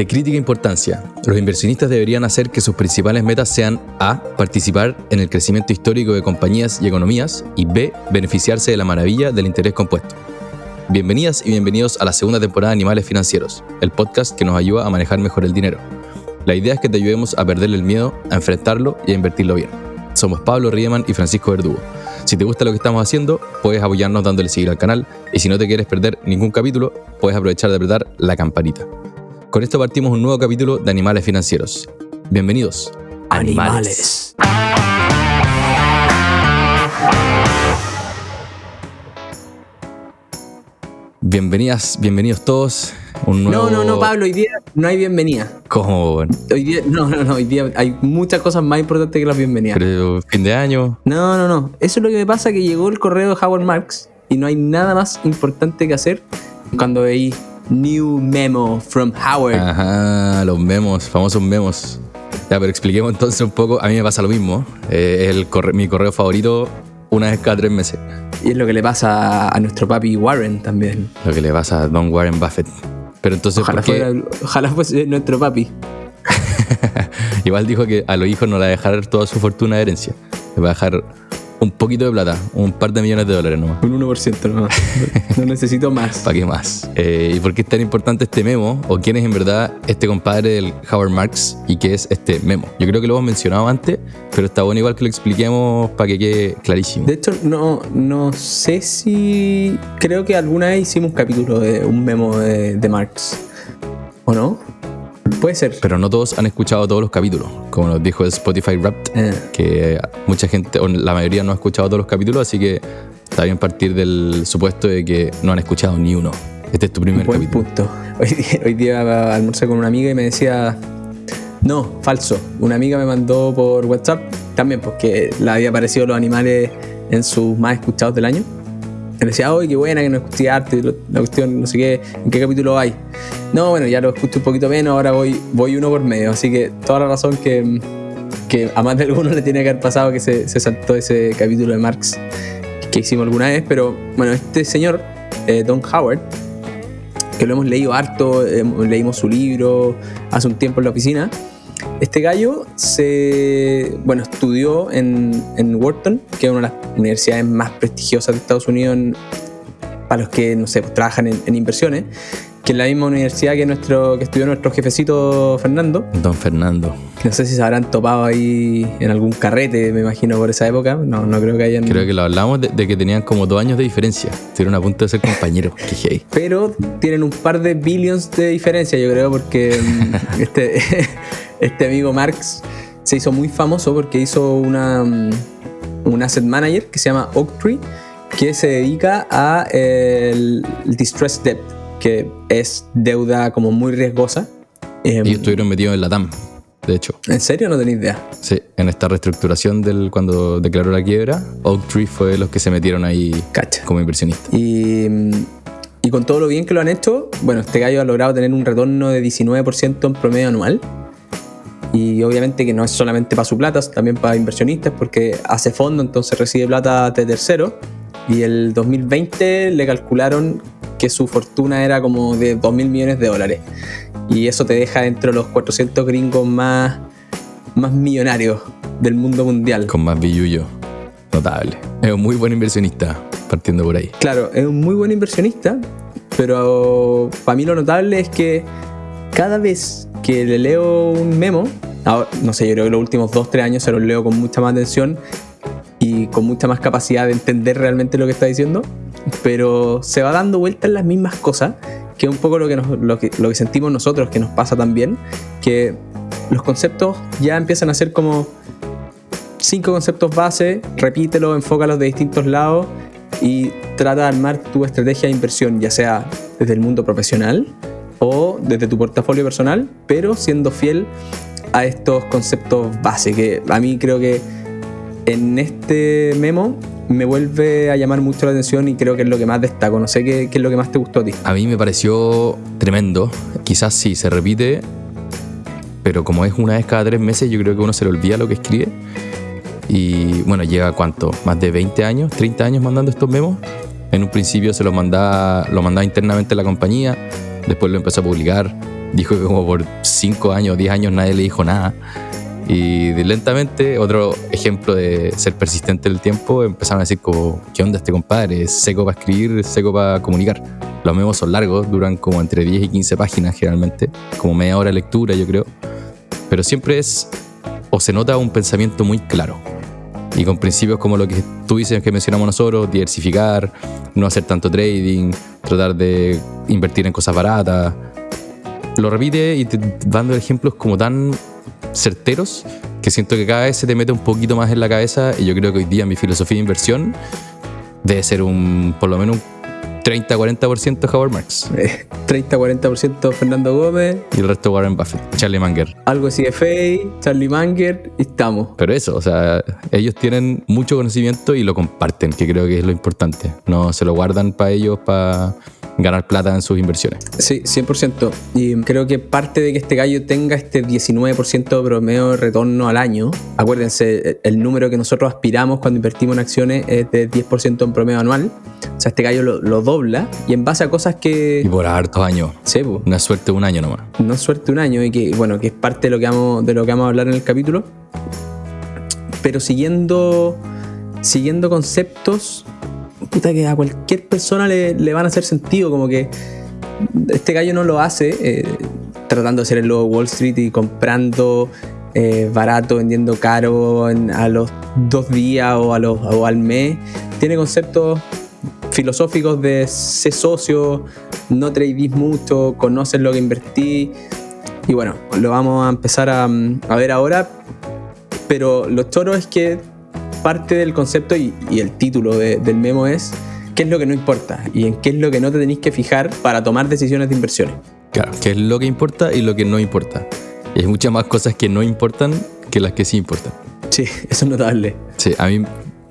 De crítica importancia, los inversionistas deberían hacer que sus principales metas sean A. Participar en el crecimiento histórico de compañías y economías y B. Beneficiarse de la maravilla del interés compuesto. Bienvenidas y bienvenidos a la segunda temporada de Animales Financieros, el podcast que nos ayuda a manejar mejor el dinero. La idea es que te ayudemos a perderle el miedo, a enfrentarlo y a invertirlo bien. Somos Pablo Riemann y Francisco Verdugo. Si te gusta lo que estamos haciendo, puedes apoyarnos dándole seguir al canal y si no te quieres perder ningún capítulo, puedes aprovechar de apretar la campanita. Con esto partimos un nuevo capítulo de Animales Financieros. Bienvenidos. Animales. Bienvenidas, bienvenidos todos. Un nuevo... No, no, no, Pablo, hoy día no hay bienvenida. ¿Cómo? bueno? Hoy día, no, no, no, hoy día hay muchas cosas más importantes que las bienvenidas. Pero fin de año. No, no, no. Eso es lo que me pasa que llegó el correo de Howard Marks y no hay nada más importante que hacer cuando veis New Memo from Howard. Ajá, los memos, famosos memos. Ya, pero expliquemos entonces un poco. A mí me pasa lo mismo. Eh, el corre- mi correo favorito una vez cada tres meses. Y es lo que le pasa a nuestro papi Warren también. Lo que le pasa a Don Warren Buffett. Pero entonces, Ojalá, ¿por qué? fuera, ojalá fuese nuestro papi. Igual dijo que a los hijos no le va a dejar toda su fortuna de herencia. Le va a dejar un poquito de plata, un par de millones de dólares nomás. Un 1% nomás. No necesito más. ¿Para qué más? Eh, ¿Y por qué es tan importante este memo? ¿O quién es en verdad este compadre del Howard Marks y qué es este memo? Yo creo que lo hemos mencionado antes, pero está bueno igual que lo expliquemos para que quede clarísimo. De hecho, no, no sé si. Creo que alguna vez hicimos un capítulo de un memo de, de Marx. ¿O no? Puede ser. Pero no todos han escuchado todos los capítulos, como nos dijo Spotify Wrapped, Eh, que mucha gente, o la mayoría no ha escuchado todos los capítulos, así que está bien partir del supuesto de que no han escuchado ni uno. Este es tu primer buen capítulo. punto. Hoy día, hoy día almorcé con una amiga y me decía. No, falso. Una amiga me mandó por WhatsApp también porque le había aparecido los animales en sus más escuchados del año. Le decía, oye, qué buena que no escuché arte, la cuestión, no sé qué, ¿en qué capítulo hay? No, bueno, ya lo escucho un poquito menos, ahora voy, voy uno por medio. Así que toda la razón que, que a más de alguno le tiene que haber pasado que se, se saltó ese capítulo de Marx que hicimos alguna vez. Pero bueno, este señor, eh, Don Howard, que lo hemos leído harto, eh, leímos su libro hace un tiempo en la oficina. Este gallo se, bueno, estudió en, en Wharton, que es una de las universidades más prestigiosas de Estados Unidos para los que, no sé, pues, trabajan en, en inversiones, que es la misma universidad que, nuestro, que estudió nuestro jefecito Fernando. Don Fernando. No sé si se habrán topado ahí en algún carrete, me imagino, por esa época. No, no creo que hayan... Creo que lo hablamos de, de que tenían como dos años de diferencia. Estuvieron a punto de ser compañeros. Hey. pero tienen un par de billions de diferencia, yo creo, porque mm, este, este amigo Marx se hizo muy famoso porque hizo una, mm, un asset manager que se llama Oaktree, que se dedica a el, el distressed debt, que es deuda como muy riesgosa. Em, Ellos estuvieron metidos en la TAM, de hecho. ¿En serio? No tenéis idea. Sí, en esta reestructuración del cuando declaró la quiebra, Oaktree fue los que se metieron ahí Cacha. como inversionistas. Y, y con todo lo bien que lo han hecho, bueno, este gallo ha logrado tener un retorno de 19% en promedio anual. Y obviamente que no es solamente para su plata, es también para inversionistas, porque hace fondo, entonces recibe plata de tercero. Y el 2020 le calcularon que su fortuna era como de 2 mil millones de dólares. Y eso te deja dentro de los 400 gringos más, más millonarios del mundo mundial. Con más billullo. Notable. Es un muy buen inversionista, partiendo por ahí. Claro, es un muy buen inversionista, pero para mí lo notable es que cada vez que le leo un memo, ahora, no sé, yo creo que los últimos 2-3 años se los leo con mucha más atención y con mucha más capacidad de entender realmente lo que está diciendo, pero se va dando vueltas las mismas cosas, que es un poco lo que, lo que, lo que sentimos nosotros, que nos pasa también, que los conceptos ya empiezan a ser como cinco conceptos base, repítelos, enfócalos de distintos lados y trata de armar tu estrategia de inversión, ya sea desde el mundo profesional o desde tu portafolio personal, pero siendo fiel a estos conceptos base, que a mí creo que en este memo me vuelve a llamar mucho la atención y creo que es lo que más destaco. No sé qué, es lo que más te gustó a ti. A mí me pareció tremendo. Quizás sí, se repite, pero como es una vez cada tres meses, yo creo que uno se le olvida lo que escribe. Y bueno, llega cuánto, más de 20 años, 30 años mandando estos memos. En un principio se los mandaba, lo mandaba internamente a la compañía, después lo empezó a publicar dijo que como por 5 años, 10 años nadie le dijo nada. Y lentamente, otro ejemplo de ser persistente en el tiempo, empezaron a decir como, ¿qué onda este compadre? Es seco para escribir, es seco para comunicar. Los memos son largos, duran como entre 10 y 15 páginas generalmente, como media hora de lectura yo creo. Pero siempre es, o se nota un pensamiento muy claro. Y con principios como lo que tú dices que mencionamos nosotros, diversificar, no hacer tanto trading, tratar de invertir en cosas baratas. Lo repite y te dando ejemplos como tan certeros que siento que cada vez se te mete un poquito más en la cabeza y yo creo que hoy día mi filosofía de inversión debe ser un por lo menos un 30-40% Howard Marks 30-40% Fernando Gómez. y el resto Warren Buffett, Charlie Munger. Algo de CFA, Charlie Munger y estamos. Pero eso, o sea, ellos tienen mucho conocimiento y lo comparten, que creo que es lo importante. No se lo guardan para ellos para ganar plata en sus inversiones. Sí, 100%. Y creo que parte de que este gallo tenga este 19% de promedio de retorno al año, acuérdense, el número que nosotros aspiramos cuando invertimos en acciones es de 10% en promedio anual. O sea, este gallo lo, lo dobla y en base a cosas Y que... por hartos años. Sí, po, Una suerte de un año nomás. no es suerte un año y que, bueno, que es parte de lo que vamos, de lo que vamos a hablar en el capítulo. Pero siguiendo, siguiendo conceptos, puta que a cualquier persona le, le van a hacer sentido, como que este gallo no lo hace eh, tratando de ser el lobo de Wall Street y comprando eh, barato, vendiendo caro a los dos días o, a los, o al mes. Tiene conceptos filosóficos de ser socio, no tradeís mucho, conoces lo que invertí. Y bueno, lo vamos a empezar a, a ver ahora. Pero lo choro es que parte del concepto y, y el título de- del memo es qué es lo que no importa y en qué es lo que no te tenéis que fijar para tomar decisiones de inversiones. Claro, que es lo que importa y lo que no importa. Y hay muchas más cosas que no importan que las que sí importan. Sí, eso es notable. Sí, a mí,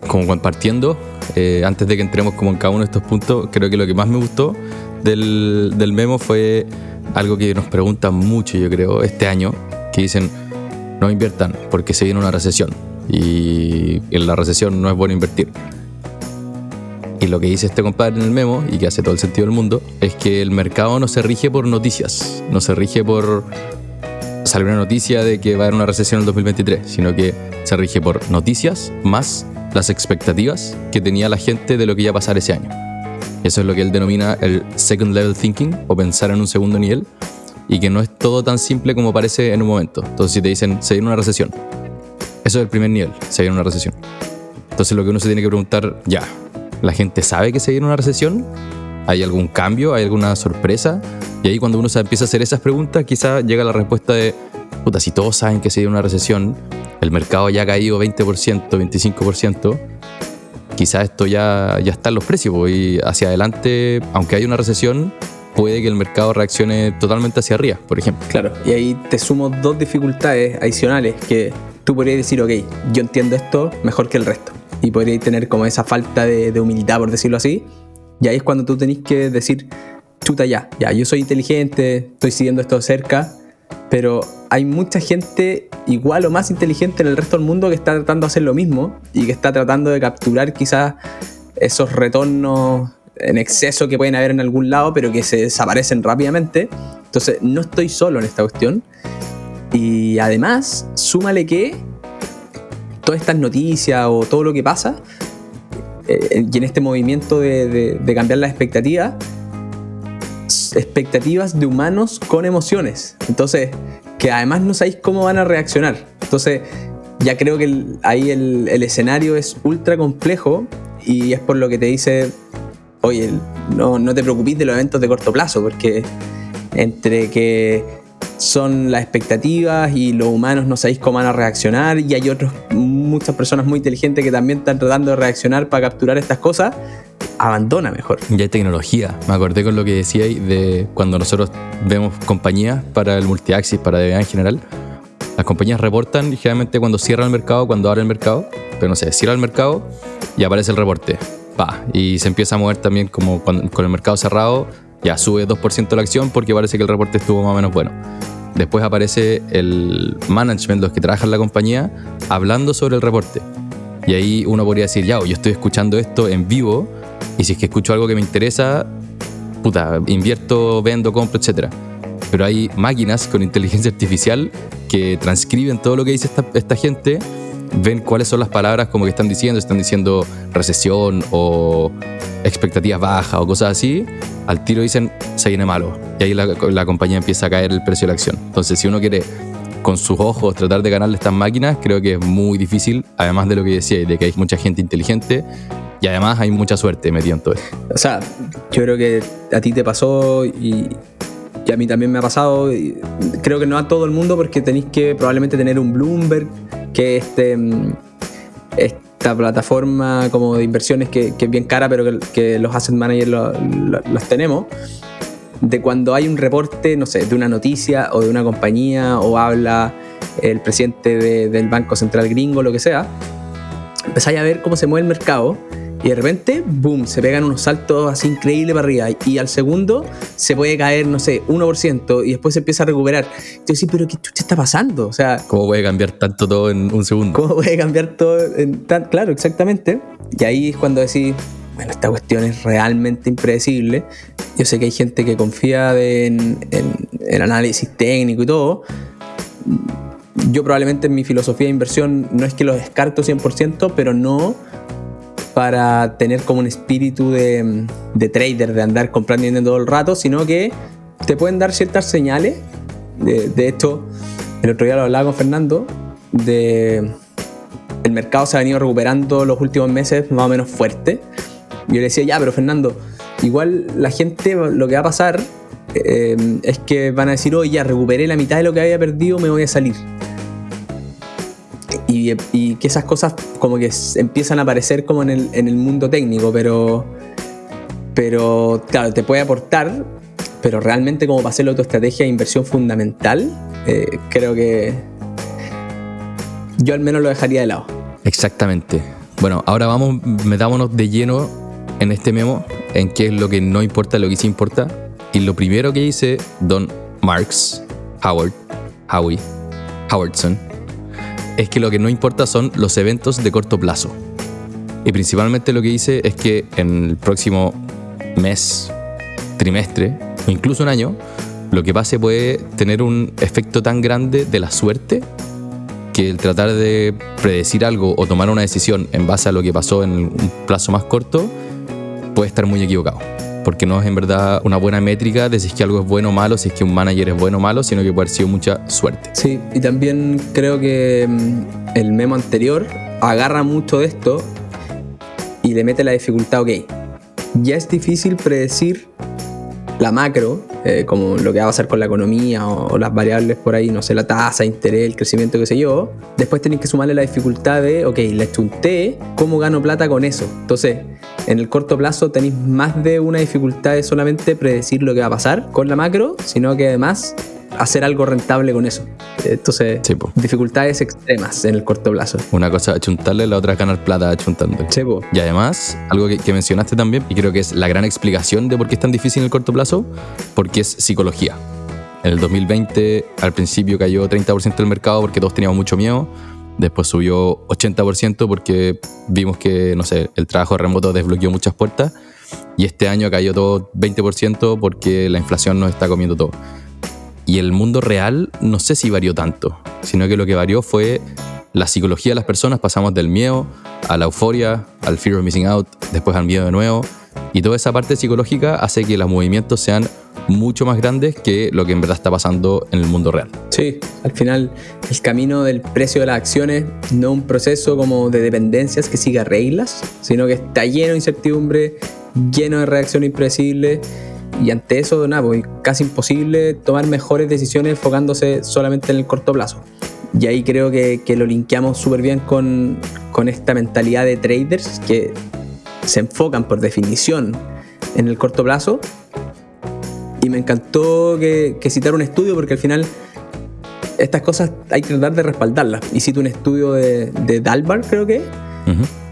como compartiendo, eh, antes de que entremos como en cada uno de estos puntos, creo que lo que más me gustó del, del memo fue algo que nos preguntan mucho, yo creo, este año, que dicen, no inviertan porque se viene una recesión y en la recesión no es bueno invertir. Y lo que dice este compadre en el memo, y que hace todo el sentido del mundo, es que el mercado no se rige por noticias, no se rige por sale una noticia de que va a haber una recesión en el 2023, sino que se rige por noticias más las expectativas que tenía la gente de lo que iba a pasar ese año. Eso es lo que él denomina el second level thinking o pensar en un segundo nivel y que no es todo tan simple como parece en un momento. Entonces si te dicen se viene una recesión, eso es el primer nivel, se viene una recesión. Entonces lo que uno se tiene que preguntar, ya, ¿la gente sabe que se viene una recesión? ¿Hay algún cambio? ¿Hay alguna sorpresa? Y ahí cuando uno se empieza a hacer esas preguntas, quizá llega la respuesta de, puta, si todos saben que se viene una recesión, el mercado ya ha caído 20%, 25%, quizá esto ya, ya está en los precios po, y hacia adelante, aunque haya una recesión, puede que el mercado reaccione totalmente hacia arriba, por ejemplo. Claro, y ahí te sumo dos dificultades adicionales que tú podrías decir, ok, yo entiendo esto mejor que el resto. Y podrías tener como esa falta de, de humildad, por decirlo así. Y ahí es cuando tú tenés que decir, chuta ya, ya, yo soy inteligente, estoy siguiendo esto cerca, pero hay mucha gente igual o más inteligente en el resto del mundo que está tratando de hacer lo mismo y que está tratando de capturar quizás esos retornos en exceso que pueden haber en algún lado, pero que se desaparecen rápidamente. Entonces, no estoy solo en esta cuestión. Y además, súmale que todas estas noticias o todo lo que pasa, eh, y en este movimiento de, cambiar las expectativas, expectativas de humanos con emociones. Entonces, que además no sabéis cómo van a reaccionar. Entonces, ya creo que ahí el, el escenario es ultra complejo y es por lo que te dice, oye, no, no te preocupes de los eventos de corto plazo, porque entre que son las expectativas y los humanos no sabéis cómo van a reaccionar y hay otros, muchas personas muy inteligentes que también están tratando de reaccionar para capturar estas cosas, abandona mejor. Ya hay tecnología. Me acordé con lo que decía ahí de cuando nosotros vemos compañías para el multiaxis, para DBA en general. Las compañías reportan generalmente cuando cierra el mercado, cuando abre el mercado. Pero no sé, cierra el mercado y aparece el reporte. Pa. Y se empieza a mover también como cuando- con el mercado cerrado. Ya sube 2% la acción porque parece que el reporte estuvo más o menos bueno. Después aparece el management, los que trabajan en la compañía, hablando sobre el reporte. Y ahí uno podría decir, ya, yo estoy escuchando esto en vivo y si es que escucho algo que me interesa, puta, invierto, vendo, compro, etc. pero hay máquinas con inteligencia artificial que transcriben todo lo que dice esta, esta gente, ven cuáles son las palabras como que están diciendo, están diciendo recesión o expectativas bajas o cosas así, al tiro dicen se viene malo. Y ahí la, compañía empieza a caer el precio de la acción. Entonces, si uno quiere con sus ojos tratar de ganarle estas máquinas, creo que es muy difícil, además de lo que decía, de que hay mucha gente inteligente y además hay mucha suerte metida en todo esto. O sea, yo creo que a ti te pasó y, a mí también me ha pasado. creo que no a todo el mundo porque tenéis que probablemente tener un Bloomberg, que este, mm, esta plataforma como de inversiones que, que es bien cara, pero que, los asset managers lo- los tenemos. De cuando hay un reporte, no sé, de una noticia o de una compañía o habla el presidente de- del Banco Central gringo, lo que sea, empezáis a ver cómo se mueve el mercado y de repente, boom, se pegan unos saltos así increíbles para arriba y al segundo se puede caer, no sé, 1% y después se empieza a recuperar. Entonces, sí, pero ¿qué chucha está pasando? O sea, ¿Cómo puede cambiar tanto todo en un segundo? ¿cómo puede cambiar todo? En tan, claro, exactamente. Y ahí es cuando decís, bueno, esta cuestión es realmente impredecible. Yo sé que hay gente que confía de- en, en el análisis técnico y todo. Yo probablemente en mi filosofía de inversión no es que los descarto 100%, pero no para tener como un espíritu de, de trader, de andar comprando y vendiendo todo el rato, sino que te pueden dar ciertas señales. De, hecho, el otro día lo hablaba con Fernando, de el mercado se ha venido recuperando los últimos meses más o menos fuerte. Yo le decía, ya, pero Fernando, igual la gente lo que va a pasar eh, es que van a decir, oye, ya recuperé la mitad de lo que había perdido, me voy a salir. Y, que esas cosas como que empiezan a aparecer como en el, en el mundo técnico, pero, pero claro, te puede aportar, pero realmente como para hacerlo tu estrategia de inversión fundamental, eh, creo que yo al menos lo dejaría de lado. Exactamente. Bueno, ahora vamos, metámonos de lleno en este memo, en qué es lo que no importa, lo que sí importa. Y lo primero que dice Don Marx, Howard, Howie, Howardson, es que lo que no importa son los eventos de corto plazo. Y principalmente lo que dice es que en el próximo mes, trimestre, o incluso un año, lo que pase puede tener un efecto tan grande de la suerte que el tratar de predecir algo o tomar una decisión en base a lo que pasó en un plazo más corto puede estar muy equivocado. Porque no es en verdad una buena métrica de si es que algo es bueno o malo, si es que un manager es bueno o malo, sino que puede haber sido mucha suerte. Sí, y también creo que mm, el memo anterior agarra mucho de esto y le mete la dificultad, ok, ya es difícil predecir la macro, eh, como lo que va a pasar con la economía o, o las variables por ahí, no sé, la tasa, interés, el crecimiento, qué sé yo. Después tenéis que sumarle la dificultad de, ok, le chunté, ¿cómo gano plata con eso? Entonces, en el corto plazo tenéis más de una dificultad de solamente predecir lo que va a pasar con la macro, sino que además hacer algo rentable con eso. Entonces, Sí, dificultades extremas en el corto plazo. Una cosa achuntarle, la otra es ganar plata achuntándole. Sí. Y además, algo que, que mencionaste también, y creo que es la gran explicación de por qué es tan difícil en el corto plazo, porque es psicología. En el 2020, al principio cayó 30% del mercado porque todos teníamos mucho miedo. Después subió 80% porque vimos que, no sé, el trabajo remoto desbloqueó muchas puertas. Y este año cayó todo 20% porque la inflación nos está comiendo todo. Y el mundo real no sé si varió tanto, sino que lo que varió fue la psicología de las personas. Pasamos del miedo a la euforia, al fear of missing out, después al miedo de nuevo. Y toda esa parte psicológica hace que los movimientos sean mucho más grandes que lo que en verdad está pasando en el mundo real. Sí, al final el camino del precio de las acciones no es un proceso como de dependencias que siga reglas, sino que está lleno de incertidumbre, lleno de reacciones impredecibles y ante eso, nada, pues, casi imposible tomar mejores decisiones enfocándose solamente en el corto plazo. Y ahí creo que, que lo linkeamos súper bien con, con esta mentalidad de traders que se enfocan por definición en el corto plazo. Y me encantó que, que citar un estudio porque al final estas cosas hay que tratar de respaldarlas. Y cito un estudio de, de Dalbar, creo que,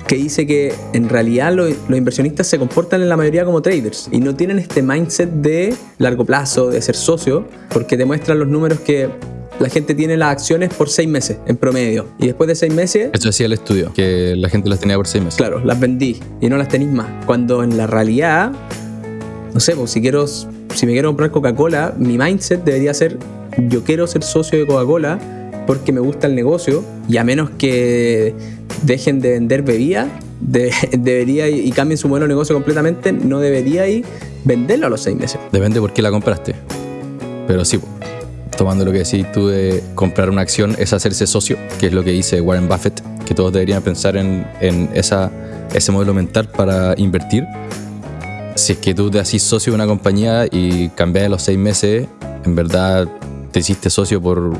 que dice que en realidad lo- los inversionistas se comportan en la mayoría como traders y no tienen este mindset de largo plazo, de ser socio, porque te muestran los números que la gente tiene las acciones por seis meses en promedio. Y después de seis meses, Eso decía el estudio, que la gente las tenía por seis meses. claro, las vendí y no las tenéis más. Cuando en la realidad, no sé, pues si quiero si me quiero comprar Coca-Cola, mi mindset debería ser, yo quiero ser socio de Coca-Cola porque me gusta el negocio y a menos que dejen de vender bebidas, de- debería y cambien su modelo de negocio completamente, no debería ir venderlo a los seis meses. Depende por qué la compraste. Pero sí, po, tomando lo que decís tú de comprar una acción, es hacerse socio, que es lo que dice Warren Buffett, que todos deberían pensar en, en esa, ese modelo mental para invertir. Si es que tú te haces socio de una compañía y cambias a los seis meses, en verdad te hiciste socio por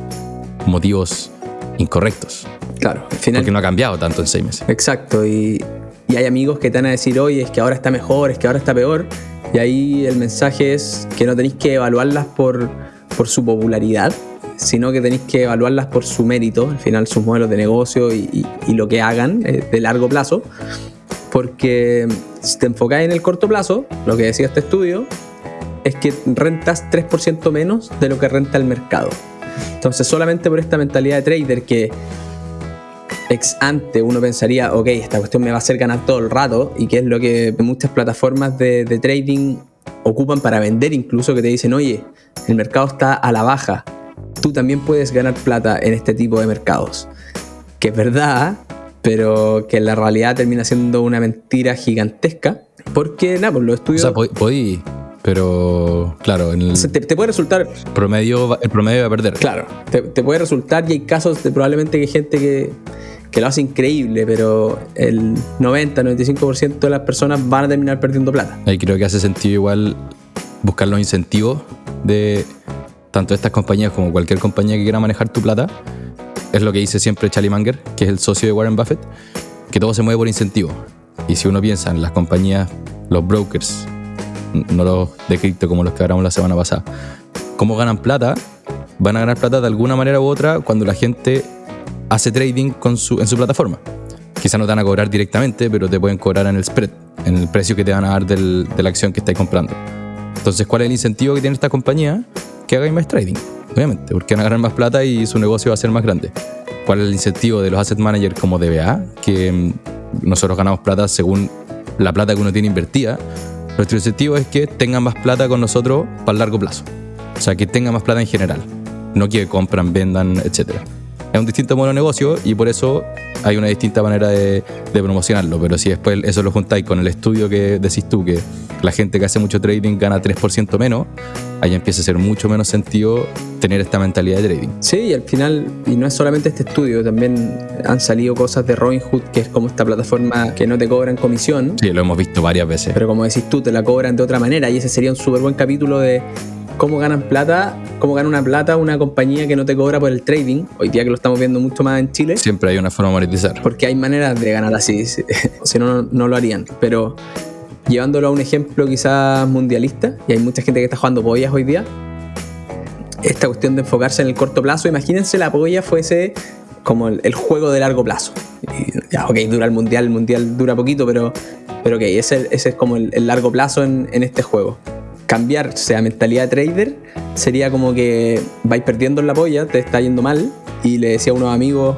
motivos incorrectos. Claro, al final. Porque no ha cambiado tanto en seis meses. Exacto, y, y hay amigos que te van a decir, oye, es que ahora está mejor, es que ahora está peor. Y ahí el mensaje es que no tenéis que evaluarlas por, por su popularidad, sino que tenéis que evaluarlas por su mérito, al final sus modelos de negocio y, lo que hagan eh, de largo plazo. Porque si te enfocáis en el corto plazo, lo que decía este estudio, es que rentas 3% menos de lo que renta el mercado. Entonces, solamente por esta mentalidad de trader que ex ante uno pensaría, ok, esta cuestión me va a hacer ganar todo el rato, y que es lo que muchas plataformas de trading ocupan para vender, incluso que te dicen, oye, el mercado está a la baja, tú también puedes ganar plata en este tipo de mercados. Que es verdad, pero que en la realidad termina siendo una mentira gigantesca, porque nada, pues los O estudios... sea, po- podí, pero claro, en el te, te puede resultar promedio, el promedio va a perder. Claro, te, te puede resultar y hay casos de probablemente que gente que, que lo hace increíble, pero el 90-95% de las personas van a terminar perdiendo plata. Ahí creo que hace sentido igual buscar los incentivos de tanto estas compañías como cualquier compañía que quiera manejar tu plata. Es lo que dice siempre Charlie Munger, que es el socio de Warren Buffett, que todo se mueve por incentivos. Y si uno piensa en las compañías, los brokers, no los de cripto como los que hablamos la semana pasada, cómo ganan plata, van a ganar plata de alguna manera u otra cuando la gente hace trading con su, en su plataforma. Quizá no te van a cobrar directamente, pero te pueden cobrar en el spread, en el precio que te van a dar del- de la acción que estáis comprando. Entonces, ¿cuál es el incentivo que tiene esta compañía? Que hagáis más trading, obviamente, porque van a ganar más plata y su negocio va a ser más grande. ¿Cuál es el incentivo de los asset managers como DBA? Que mm, nosotros ganamos plata según la plata que uno tiene invertida. Nuestro incentivo es que tengan más plata con nosotros para el largo plazo. O sea, que tengan más plata en general. No que compran, vendan, etc. Es un distinto modelo de negocio y por eso hay una distinta manera de, de promocionarlo. Pero si después eso lo juntáis con el estudio que decís tú, que la gente que hace mucho trading gana 3% menos, ahí empieza a ser mucho menos sentido tener esta mentalidad de trading. Sí, y al final, y no es solamente este estudio, también han salido cosas de Robinhood, que es como esta plataforma que no te cobran comisión, Sí, lo hemos visto varias veces. pero como decís tú, te la cobran de otra manera, y ese sería un súper buen capítulo de cómo ganan plata, cómo gana una plata una compañía que no te cobra por el trading, hoy día que lo estamos viendo mucho más en Chile. Siempre hay una forma de monetizar. porque hay maneras de ganar así, si no, no lo harían. Pero llevándolo a un ejemplo quizás mundialista, y hay mucha gente que está jugando pollas hoy día, esta cuestión de enfocarse en el corto plazo, imagínense la polla fuese como el, el juego de largo plazo. Y ya, ok, dura el mundial, el mundial dura poquito, pero, pero ok, ese, ese es como el, el largo plazo en, en este juego. Cambiarse a mentalidad de trader sería como que vais perdiendo en la polla, te está yendo mal, y le decía a unos amigos,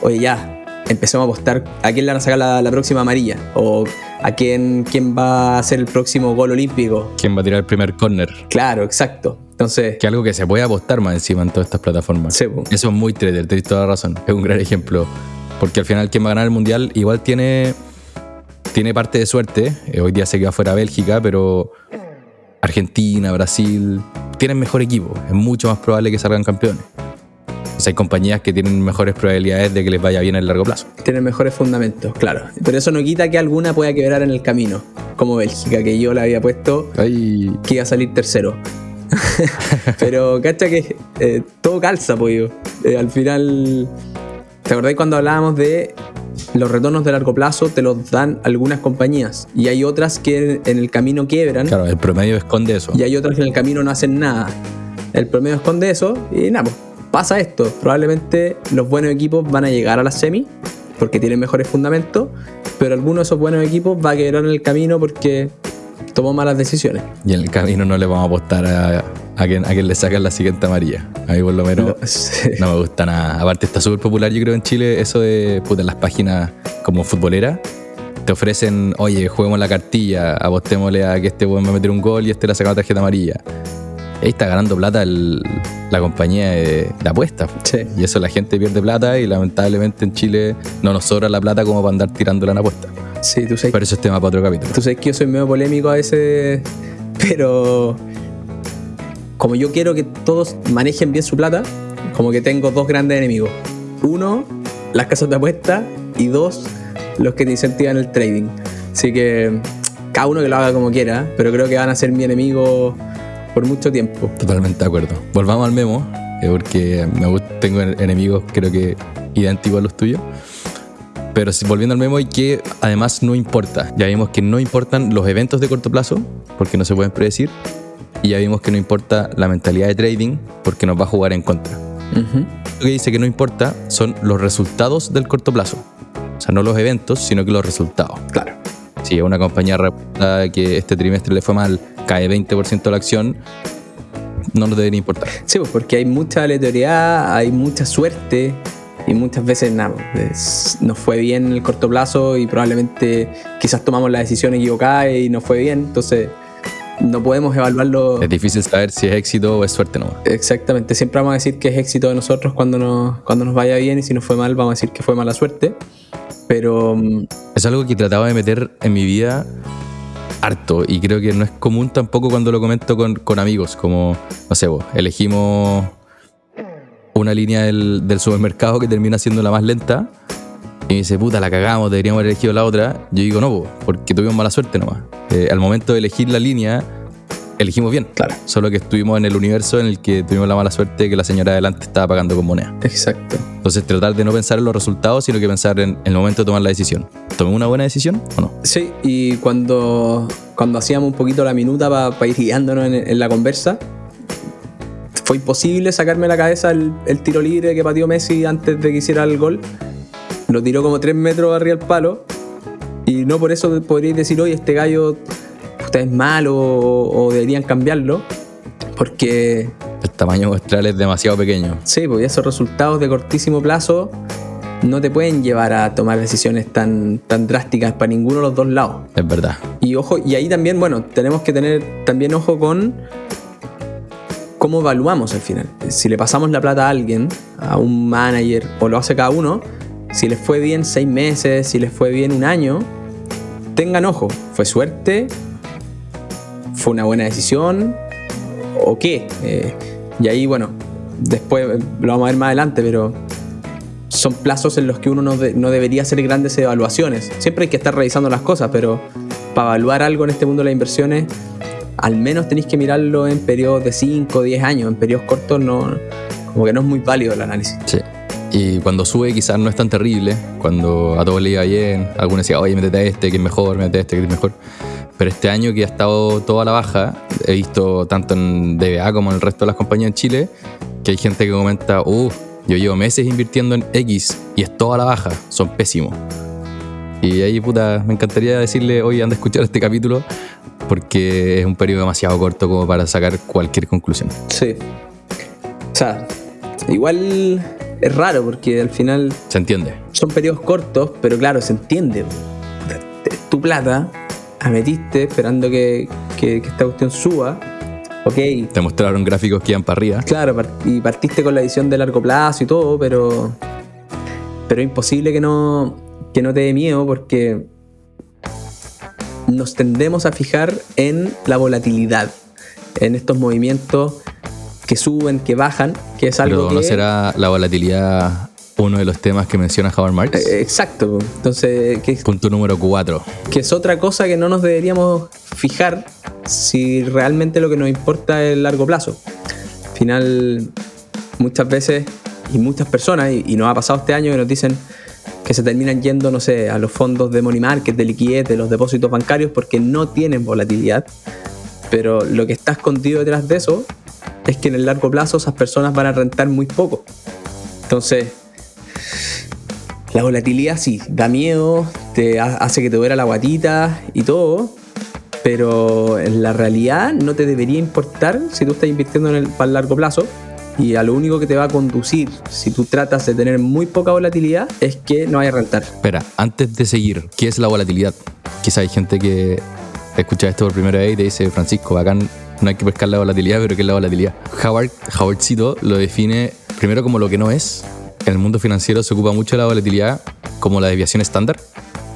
oye ya, empecemos a apostar a quién le van a sacar la, la próxima amarilla, o a quién, quién va a ser el próximo gol olímpico. ¿Quién va a tirar el primer corner? Claro, exacto. Entonces, Que algo que se puede apostar más encima en todas estas plataformas. Sí. Eso es muy trader, tenéis toda la razón. Es un gran ejemplo. Porque al final quien va a ganar el mundial igual tiene, tiene parte de suerte. Eh, hoy día se queda fuera Bélgica, pero Argentina, Brasil, tienen mejor equipo. Es mucho más probable que salgan campeones. O sea, hay compañías que tienen mejores probabilidades de que les vaya bien a largo plazo. tener mejores fundamentos, claro. Pero eso no quita que alguna pueda quebrar en el camino, como Bélgica, que yo la había puesto Ay, que iba a salir tercero. Pero cacha que eh, todo calza, pollo. Eh, al final, ¿te acordáis cuando hablábamos de los retornos de largo plazo? Te los dan algunas compañías y hay otras que en el camino quiebran claro, el promedio esconde eso. y hay otras que en el camino no hacen nada. El promedio esconde eso y nada, pues pasa esto. Probablemente los buenos equipos van a llegar a la semi porque tienen mejores fundamentos, pero alguno de esos buenos equipos va a quebrar en el camino porque tomó malas decisiones. Y en el camino no le vamos a apostar a, a, quien, a quien le sacan la siguiente amarilla. A mí por lo menos... Lo- sí. No me gusta nada. Aparte está súper popular, yo creo, en Chile, eso de puta, las páginas como futboleras. te ofrecen, oye, juguemos la cartilla, apostémosle a que este weón va a meter un gol y este le ha sacado tarjeta amarilla. Ahí está ganando plata el- la compañía de, de apuestas. Sí. Y eso la gente pierde plata y lamentablemente en Chile no nos sobra la plata como para andar tirándola en apuestas. Sí, tú sabes, Pero eso es tema para otro capítulo. tú sabes que yo soy medio polémico a veces, pero como yo quiero que todos manejen bien su plata, como que tengo dos grandes enemigos. Uno, las casas de apuestas y dos, los que te incentivan el trading. Así que cada uno que lo haga como quiera, pero creo que van a ser mi enemigo por mucho tiempo. Totalmente de acuerdo. Volvamos al memo, eh, porque me tengo en- enemigos creo que idénticos a los tuyos. Pero volviendo al memo y que además no importa. Ya vimos que no importan los eventos de corto plazo, porque no se pueden predecir. Y ya vimos que no importa la mentalidad de trading, porque nos va a jugar en contra. Lo que dice que no importa son los resultados del corto plazo. O sea, no los eventos, sino que los resultados. Claro. Si una compañía reporta que este trimestre le fue mal, cae 20% la acción, no nos debería importar. Sí, pues porque hay mucha aleatoriedad, hay mucha suerte y muchas veces nada, es- nos fue bien en el corto plazo y probablemente quizás tomamos la decisión equivocada y nos fue bien, entonces no podemos evaluarlo Es difícil saber si es éxito o es suerte nomás. exactamente. Siempre vamos a decir que es éxito de nosotros cuando nos, cuando nos vaya bien y si nos fue mal vamos a decir que fue mala suerte, pero mm, Es algo que trataba de meter en mi vida harto y creo que no es común tampoco cuando lo comento con, con amigos, como, no sé, vos, elegimos una línea del, del supermercado que termina siendo la más lenta y me dice, puta, la cagamos, deberíamos haber elegido la otra. Yo digo, no, po, porque tuvimos mala suerte nomás. Eh, al momento de elegir la línea, elegimos bien. Claro. Solo que estuvimos en el universo en el que tuvimos la mala suerte de que la señora adelante estaba pagando con moneda. exacto. Entonces tratar de no pensar en los resultados, sino que pensar en el momento de tomar la decisión. ¿Tomé una buena decisión o no? Sí, y cuando, cuando hacíamos un poquito la minuta para ir guiándonos en, en la conversa, fue imposible sacarme la cabeza el, el tiro libre que pateó Messi antes de que hiciera el gol. Lo tiró como 3 metros arriba del palo. Y no por eso podríais decir, oye, este gallo puta, es malo o, o deberían cambiarlo. Porque El tamaño muestral es demasiado pequeño. Sí, pues esos resultados de cortísimo plazo no te pueden llevar a tomar decisiones tan, tan drásticas para ninguno de los dos lados. Es verdad. Y ojo, y ahí también, bueno, tenemos que tener también ojo con cómo evaluamos al final. Si le pasamos la plata a alguien, a un manager, o lo hace cada uno, si les fue bien seis meses, si les fue bien un año, tengan ojo, ¿fue suerte? ¿Fue una buena decisión? ¿O qué? Eh, y ahí, bueno, después lo vamos a ver más adelante, pero son plazos en los que uno no, no debería hacer grandes evaluaciones. Siempre hay que estar revisando las cosas, pero para evaluar algo en este mundo de las inversiones, al menos tenéis que mirarlo en periodos de 5 o 10 años. En periodos cortos no, como que no es muy válido el análisis. Sí. Y cuando sube quizás no es tan terrible. Cuando a todos le iba bien, algunos decían, oye, métete a este que es mejor, métete a este que es mejor. Pero este año que ha estado todo a la baja, he visto tanto en DBA como en el resto de las compañías en Chile, que hay gente que comenta, uh, yo llevo meses invirtiendo en X y es todo a la baja, son pésimos. Y ahí, puta, me encantaría decirle, oye, anda a escuchar este capítulo, porque es un periodo demasiado corto como para sacar cualquier conclusión. Sí. O sea, igual es raro porque al final ¿Se entiende? son periodos cortos, pero claro, se entiende. Tu plata, la metiste esperando que, que- que esta cuestión suba. Ok, Te mostraron gráficos que iban para arriba. claro, y partiste con la visión de largo plazo y todo, pero. Pero es imposible que no, que no te dé miedo porque nos tendemos a fijar en la volatilidad, en estos movimientos que suben, que bajan, que es algo Pero que. ¿no será la volatilidad uno de los temas que menciona Howard Marks? Eh, Exacto, entonces, que, Punto número 4. que es otra cosa que no nos deberíamos fijar si realmente lo que nos importa es el largo plazo. Al final, muchas veces y muchas personas, y, y nos ha pasado este año que nos dicen que se terminan yendo, no sé, a los fondos de money market, de liquidez, de los depósitos bancarios porque no tienen volatilidad. Pero lo que está escondido detrás de eso es que en el largo plazo esas personas van a rentar muy poco. Entonces, la volatilidad sí, da miedo, te ha- hace que te duela la guatita y todo, pero en la realidad no te debería importar si tú estás invirtiendo en el, para el largo plazo, Y a lo único que te va a conducir, si tú tratas de tener muy poca volatilidad, es que no a rentar. Espera, antes de seguir, ¿qué es la volatilidad? Quizá hay gente que escucha esto por primera vez y te dice, Francisco, bacán, no hay que pescar la volatilidad, pero ¿qué es la volatilidad? Howard, Howardcito lo define primero como lo que no es. En el mundo financiero se ocupa mucho la volatilidad como la desviación estándar,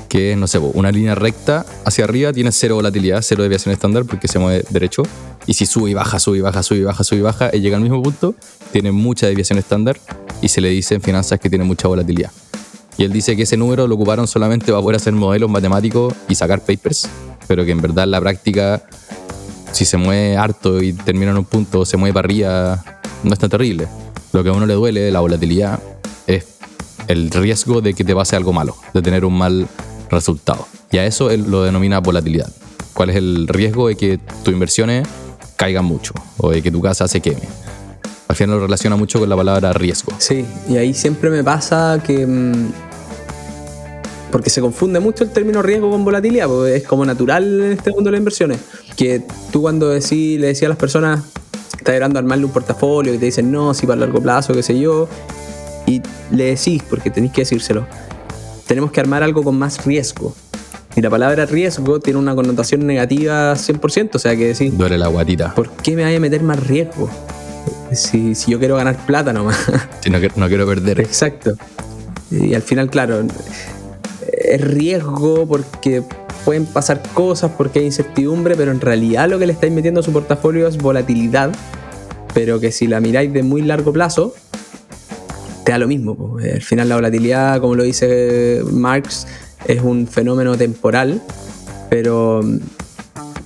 que es, no sé, una línea recta hacia arriba tiene cero volatilidad, cero desviación estándar porque se mueve derecho. Y si sube y baja, sube y baja, sube y baja, sube y baja, y llega al mismo punto, tiene mucha desviación estándar y se le dice en finanzas que tiene mucha volatilidad. Y él dice que ese número lo ocuparon solamente para poder hacer modelos matemáticos y sacar papers, pero que en verdad la práctica, si se mueve harto y termina en un punto se mueve para arriba, no es tan terrible. Lo que a uno le duele la volatilidad es el riesgo de que te pase algo malo, de tener un mal resultado. Y a eso él lo denomina volatilidad. ¿Cuál es el riesgo de que tus inversiones caigan mucho o de que tu casa se queme? Al final lo relaciona mucho con la palabra riesgo. Sí, y ahí siempre me pasa que... mm, porque se confunde mucho el término riesgo con volatilidad, porque es como natural en este mundo de las inversiones. Que tú cuando decís, le decías a las personas que estás esperando armarle un portafolio y te dicen no, si para largo plazo, qué sé yo, y le decís, porque tenéis que decírselo, tenemos que armar algo con más riesgo. Y la palabra riesgo tiene una connotación negativa 100%, o sea que decís, Duele la guatita. ¿por qué me vaya a meter más riesgo? Si, si yo quiero ganar plata nomás. Si no, no quiero perder. Exacto. Y al final, claro, es riesgo porque pueden pasar cosas, porque hay incertidumbre, pero en realidad lo que le estáis metiendo a su portafolio es volatilidad, pero que si la miráis de muy largo plazo, te da lo mismo. po. Al final la volatilidad, como lo dice Marx, es un fenómeno temporal, pero,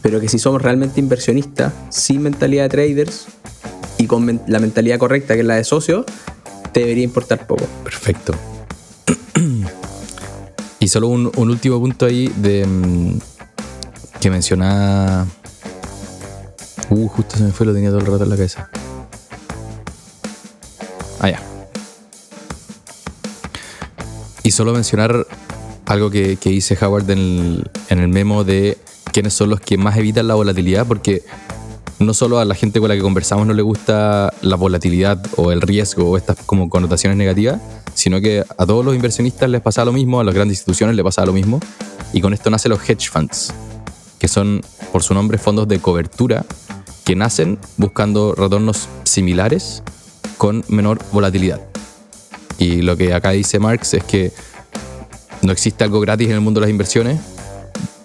pero que si somos realmente inversionistas, sin mentalidad de traders con la mentalidad correcta, que es la de socio, te debería importar poco. Perfecto. y solo un, un último punto ahí de mm, que menciona. Uh, justo se me fue, lo tenía todo el rato en la cabeza. Ah, ya. Y solo mencionar algo que, que dice Howard en el, en el memo de quiénes son los que más evitan la volatilidad, porque no solo a la gente con la que conversamos no le gusta la volatilidad o el riesgo o estas como connotaciones negativas, sino que a todos los inversionistas les pasa lo mismo, a las grandes instituciones les pasa lo mismo, y con esto nacen los hedge funds, que son, por su nombre, fondos de cobertura que nacen buscando retornos similares con menor volatilidad. Y lo que acá dice Marx es que no existe algo gratis en el mundo de las inversiones,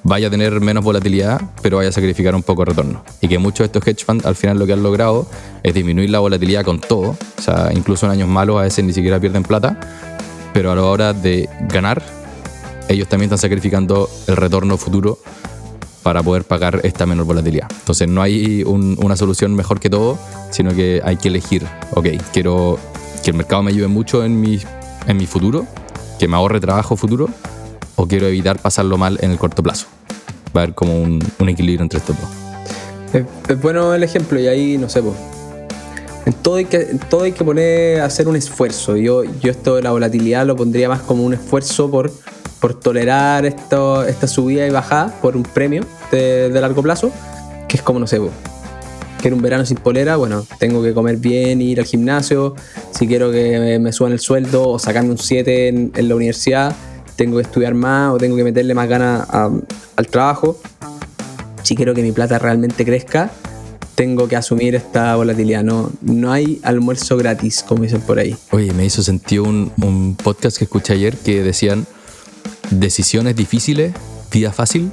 vaya a tener menos volatilidad, pero vaya a sacrificar un poco de retorno. Y que muchos de estos hedge funds al final lo que han logrado es disminuir la volatilidad con todo. O sea, incluso en años malos a veces ni siquiera pierden plata, pero a la hora de ganar, ellos también están sacrificando el retorno futuro para poder pagar esta menor volatilidad. Entonces no hay un- una solución mejor que todo, sino que hay que elegir, ok, quiero que el mercado me ayude mucho en mi, en mi futuro, que me ahorre trabajo futuro, o quiero evitar pasarlo mal en el corto plazo. Va a haber como un, un equilibrio entre estos dos. Es, bueno el ejemplo y ahí, no sé, po. En todo hay que, todo hay que poner hacer un esfuerzo. Yo, yo esto de la volatilidad lo pondría más como un esfuerzo por, por tolerar esto, esta subida y bajada por un premio de, de largo plazo, que es como, no sé, po. quiero un verano sin polera, bueno, tengo que comer bien, ir al gimnasio, si quiero que me suban el sueldo o sacarme un 7 en, en la universidad, tengo que estudiar más o tengo que meterle más ganas al trabajo si quiero que mi plata realmente crezca, tengo que asumir esta volatilidad. No, no hay almuerzo gratis, como dicen por ahí. Oye, me hizo sentido un, un podcast que escuché ayer que decían decisiones difíciles, vida fácil,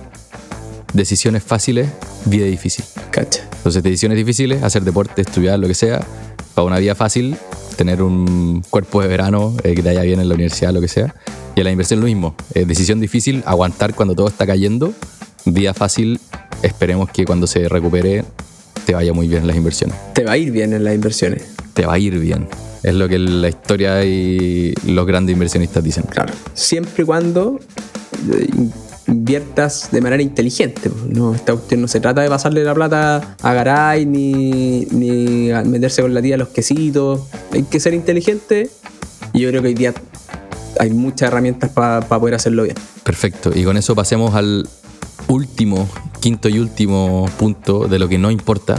decisiones fáciles, vida difícil. Cacha. Entonces, decisiones difíciles, hacer deporte, estudiar, lo que sea, para una vida fácil, tener un cuerpo de verano, eh, que te vaya bien en la universidad, lo que sea. Y en la inversión lo mismo. Eh, decisión difícil, aguantar cuando todo está cayendo. Vida fácil, esperemos que cuando se recupere te vaya muy bien en las inversiones. Te va a ir bien en las inversiones. Te va a ir bien. Es lo que la historia y los grandes inversionistas dicen. Claro. Siempre y cuando eh, inviertas de manera inteligente. No, esta cuestión no se trata de pasarle la plata a Garay ni, ni a meterse con la tía a los quesitos. Hay que ser inteligente y yo creo que hoy día hay muchas herramientas para poder hacerlo bien. Perfecto. Y con eso pasemos al último, quinto y último punto de lo que no importa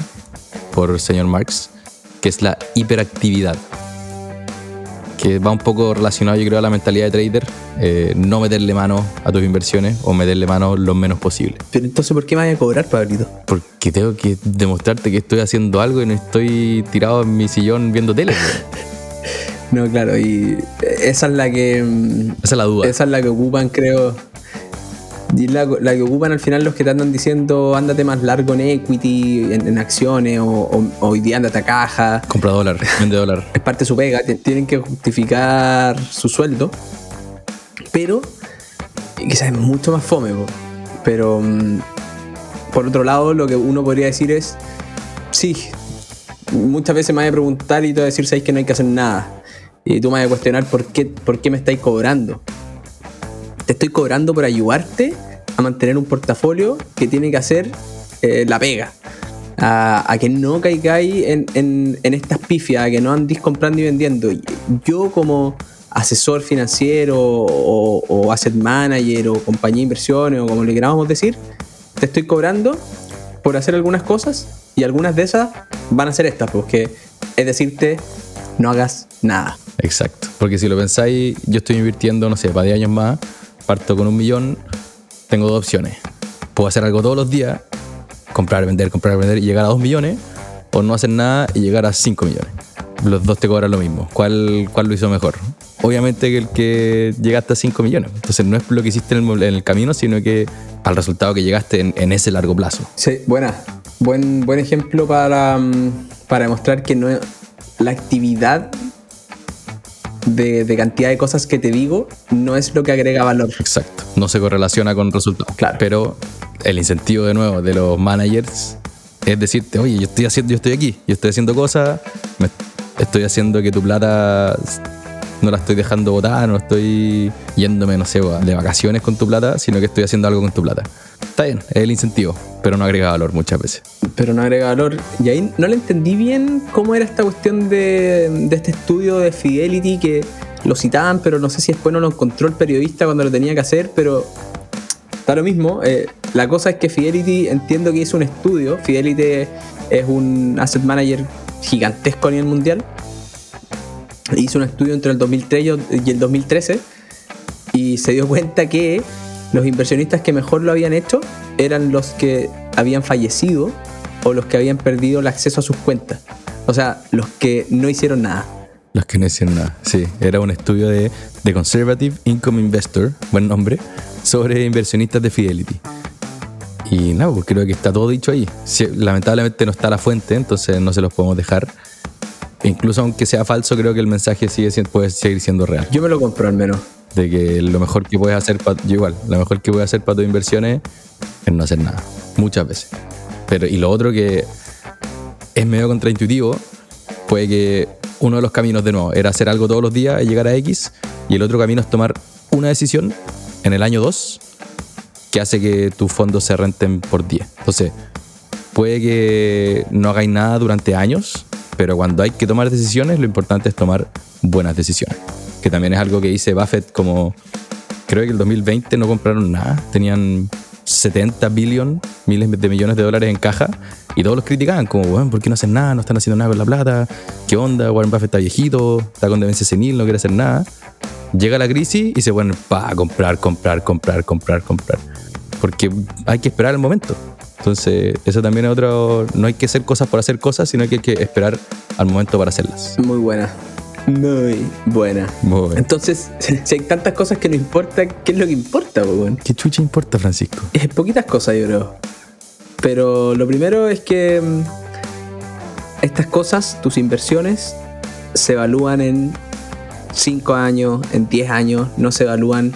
por señor Marx, que es la hiperactividad. Que va un poco relacionado, yo creo, a la mentalidad de trader. eh, no meterle mano a tus inversiones o meterle mano lo menos posible. Pero entonces, ¿por qué me vas a cobrar, Pablito? Porque tengo que demostrarte que estoy haciendo algo y no estoy tirado en mi sillón viendo tele. No, claro, y esa es la que. mm, Esa es la duda. Esa es la que ocupan, creo. Y la, la que ocupan al final los que te andan diciendo ándate más largo en equity, en, en acciones, o, o- o hoy día ándate a caja. Compra dólar, vende dólar. Es parte de su pega, tienen que justificar su sueldo. Pero, quizás es mucho más fome, po. pero mm, por otro lado, lo que uno podría decir es: sí, muchas veces me vas a preguntar y te voy a decir, sabes que no hay que hacer nada. Y tú me vas a cuestionar por qué, por qué me estáis cobrando. Te estoy cobrando por ayudarte a mantener un portafolio que tiene que hacer eh, la pega. A, que no caigáis en estas pifias, a que no andéis comprando y vendiendo. Yo como asesor financiero o, o asset manager o compañía de inversiones o como le queramos decir, te estoy cobrando por hacer algunas cosas y algunas de esas van a ser estas, porque es decirte, no hagas nada. Exacto. Porque si lo pensáis, yo estoy invirtiendo, no sé, para 10 años más, parto con un millón, tengo dos opciones. Puedo hacer algo todos los días, comprar, vender, comprar, vender y llegar a 2 millones, o no hacer nada y llegar a 5 millones. Los dos te cobran lo mismo. ¿Cuál, cuál lo hizo mejor? Obviamente que el que llegaste a 5 millones. Entonces no es lo que hiciste en el, camino, sino que al resultado que llegaste en, en ese largo plazo. Sí, buena. Buen, buen ejemplo para, mm, para demostrar que no la actividad de, de cantidad de cosas que te digo no es lo que agrega valor. Exacto. No se correlaciona con resultados. Claro. Pero el incentivo de nuevo de los managers es decirte, oye, yo estoy haciendo, yo estoy aquí, yo estoy haciendo cosas, me estoy haciendo que tu plata no la estoy dejando botada, no estoy yéndome, no sé, de vacaciones con tu plata, sino que estoy haciendo algo con tu plata. Está bien, es el incentivo, pero no agrega valor muchas veces. Pero no agrega valor. Y ahí no le entendí bien cómo era esta cuestión de, de este estudio de Fidelity que lo citaban, pero no sé si después no lo encontró el periodista cuando lo tenía que hacer, pero da lo mismo. Eh, la cosa es que Fidelity, entiendo que hizo un estudio. Fidelity es un asset manager gigantesco a nivel mundial. Hizo un estudio entre el 2003 y el 2013 y se dio cuenta que los inversionistas que mejor lo habían hecho eran los que habían fallecido o los que habían perdido el acceso a sus cuentas. O sea, los que no hicieron nada. Los que no hicieron nada. Sí, era un estudio de The Conservative Income Investor, buen nombre, sobre inversionistas de Fidelity. Y pues creo que está todo dicho ahí. Lamentablemente no está la fuente, entonces no se los podemos dejar. Incluso aunque sea falso, creo que el mensaje sigue siendo, puede seguir siendo real. Yo me lo compro al menos. De que lo mejor que puedes hacer para igual, lo mejor que puedes hacer para tus inversiones es no hacer nada. Muchas veces. Pero, y lo otro que es medio contraintuitivo, puede que uno de los caminos de nuevo era hacer algo todos los días y llegar a X, y el otro camino es tomar una decisión en el año 2 que hace que tus fondos se renten por 10. Entonces, puede que no hagáis nada durante años, pero cuando hay que tomar decisiones, lo importante es tomar buenas decisiones. Que también es algo que dice Buffett como, creo que el 2020 no compraron nada, tenían 70 billion, miles de millones de dólares en caja, y todos los criticaban, como, bueno, ¿por qué no hacen nada? No están haciendo nada con la plata, ¿qué onda? Warren Buffett está viejito, está con demencia senil, no quiere hacer nada. Llega la crisis y se ponen pa comprar, comprar, comprar, comprar, comprar. Porque hay que esperar el momento. Entonces, eso también es otro. No hay que hacer cosas por hacer cosas, sino que hay que esperar al momento para hacerlas. Muy buena. Muy buena. Muy bien. Entonces, si hay tantas cosas que no importa, ¿qué es lo que importa, po, weón? ¿Qué chucha importa, Francisco? Es poquitas cosas, yo creo. Pero lo primero es que mm, estas cosas, tus inversiones, se evalúan en 5 años, en 10 años, no se evalúan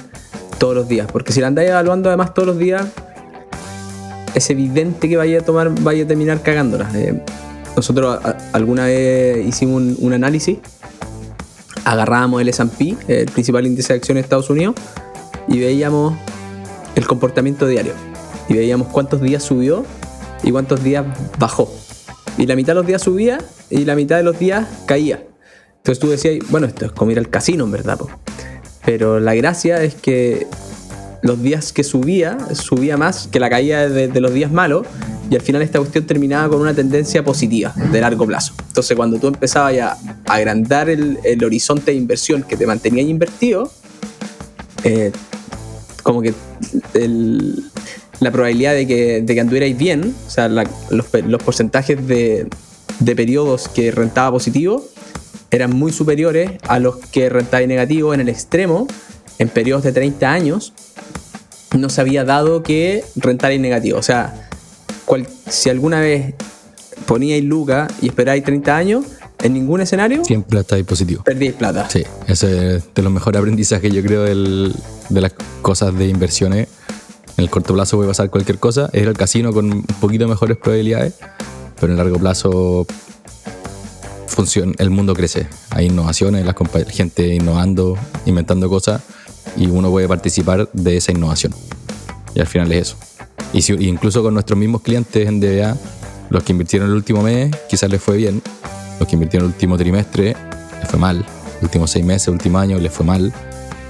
todos los días. Porque si la andáis evaluando además todos los días, es evidente que vaya a tomar, vaya a terminar cagándola. Eh, nosotros alguna vez hicimos un, análisis, agarrábamos el SP, el principal índice de acciones de Estados Unidos, y veíamos el comportamiento diario. Y veíamos cuántos días subió y cuántos días bajó. Y la mitad de los días subía y la mitad de los días caía. Entonces tú decías, bueno, esto es como ir al casino, en verdad. Pero la gracia es que los días que subía, subía más que la caída de, los días malos. y al final esta cuestión terminaba con una tendencia positiva de largo plazo. Entonces cuando tú empezabas a agrandar el, horizonte de inversión que te mantenía invertido, eh, como que la probabilidad de que, de que anduvierais bien, o sea, los, los, porcentajes de, de periodos que rentaba positivo eran muy superiores a los que rentaba negativo en el extremo, en periodos de 30 años, no se había dado que rentar en negativo. O sea, si alguna vez poníais lucas y esperáis 30 años, en ningún escenario. Siempre estáis positivo. Perdíais plata. Sí, ese es de los mejores aprendizajes, yo creo, de las cosas de inversiones. En el corto plazo puede pasar cualquier cosa. Es el casino con un poquito mejores probabilidades, pero en el largo plazo funciona, el mundo crece. Hay innovaciones, la gente innovando, inventando cosas y uno puede participar de esa innovación. Y al final es eso. Y si, incluso con nuestros mismos clientes en DBA, los que invirtieron el último mes, quizás les fue bien. Los que invirtieron el último trimestre, les fue mal. Los últimos seis meses, el último año, les fue mal.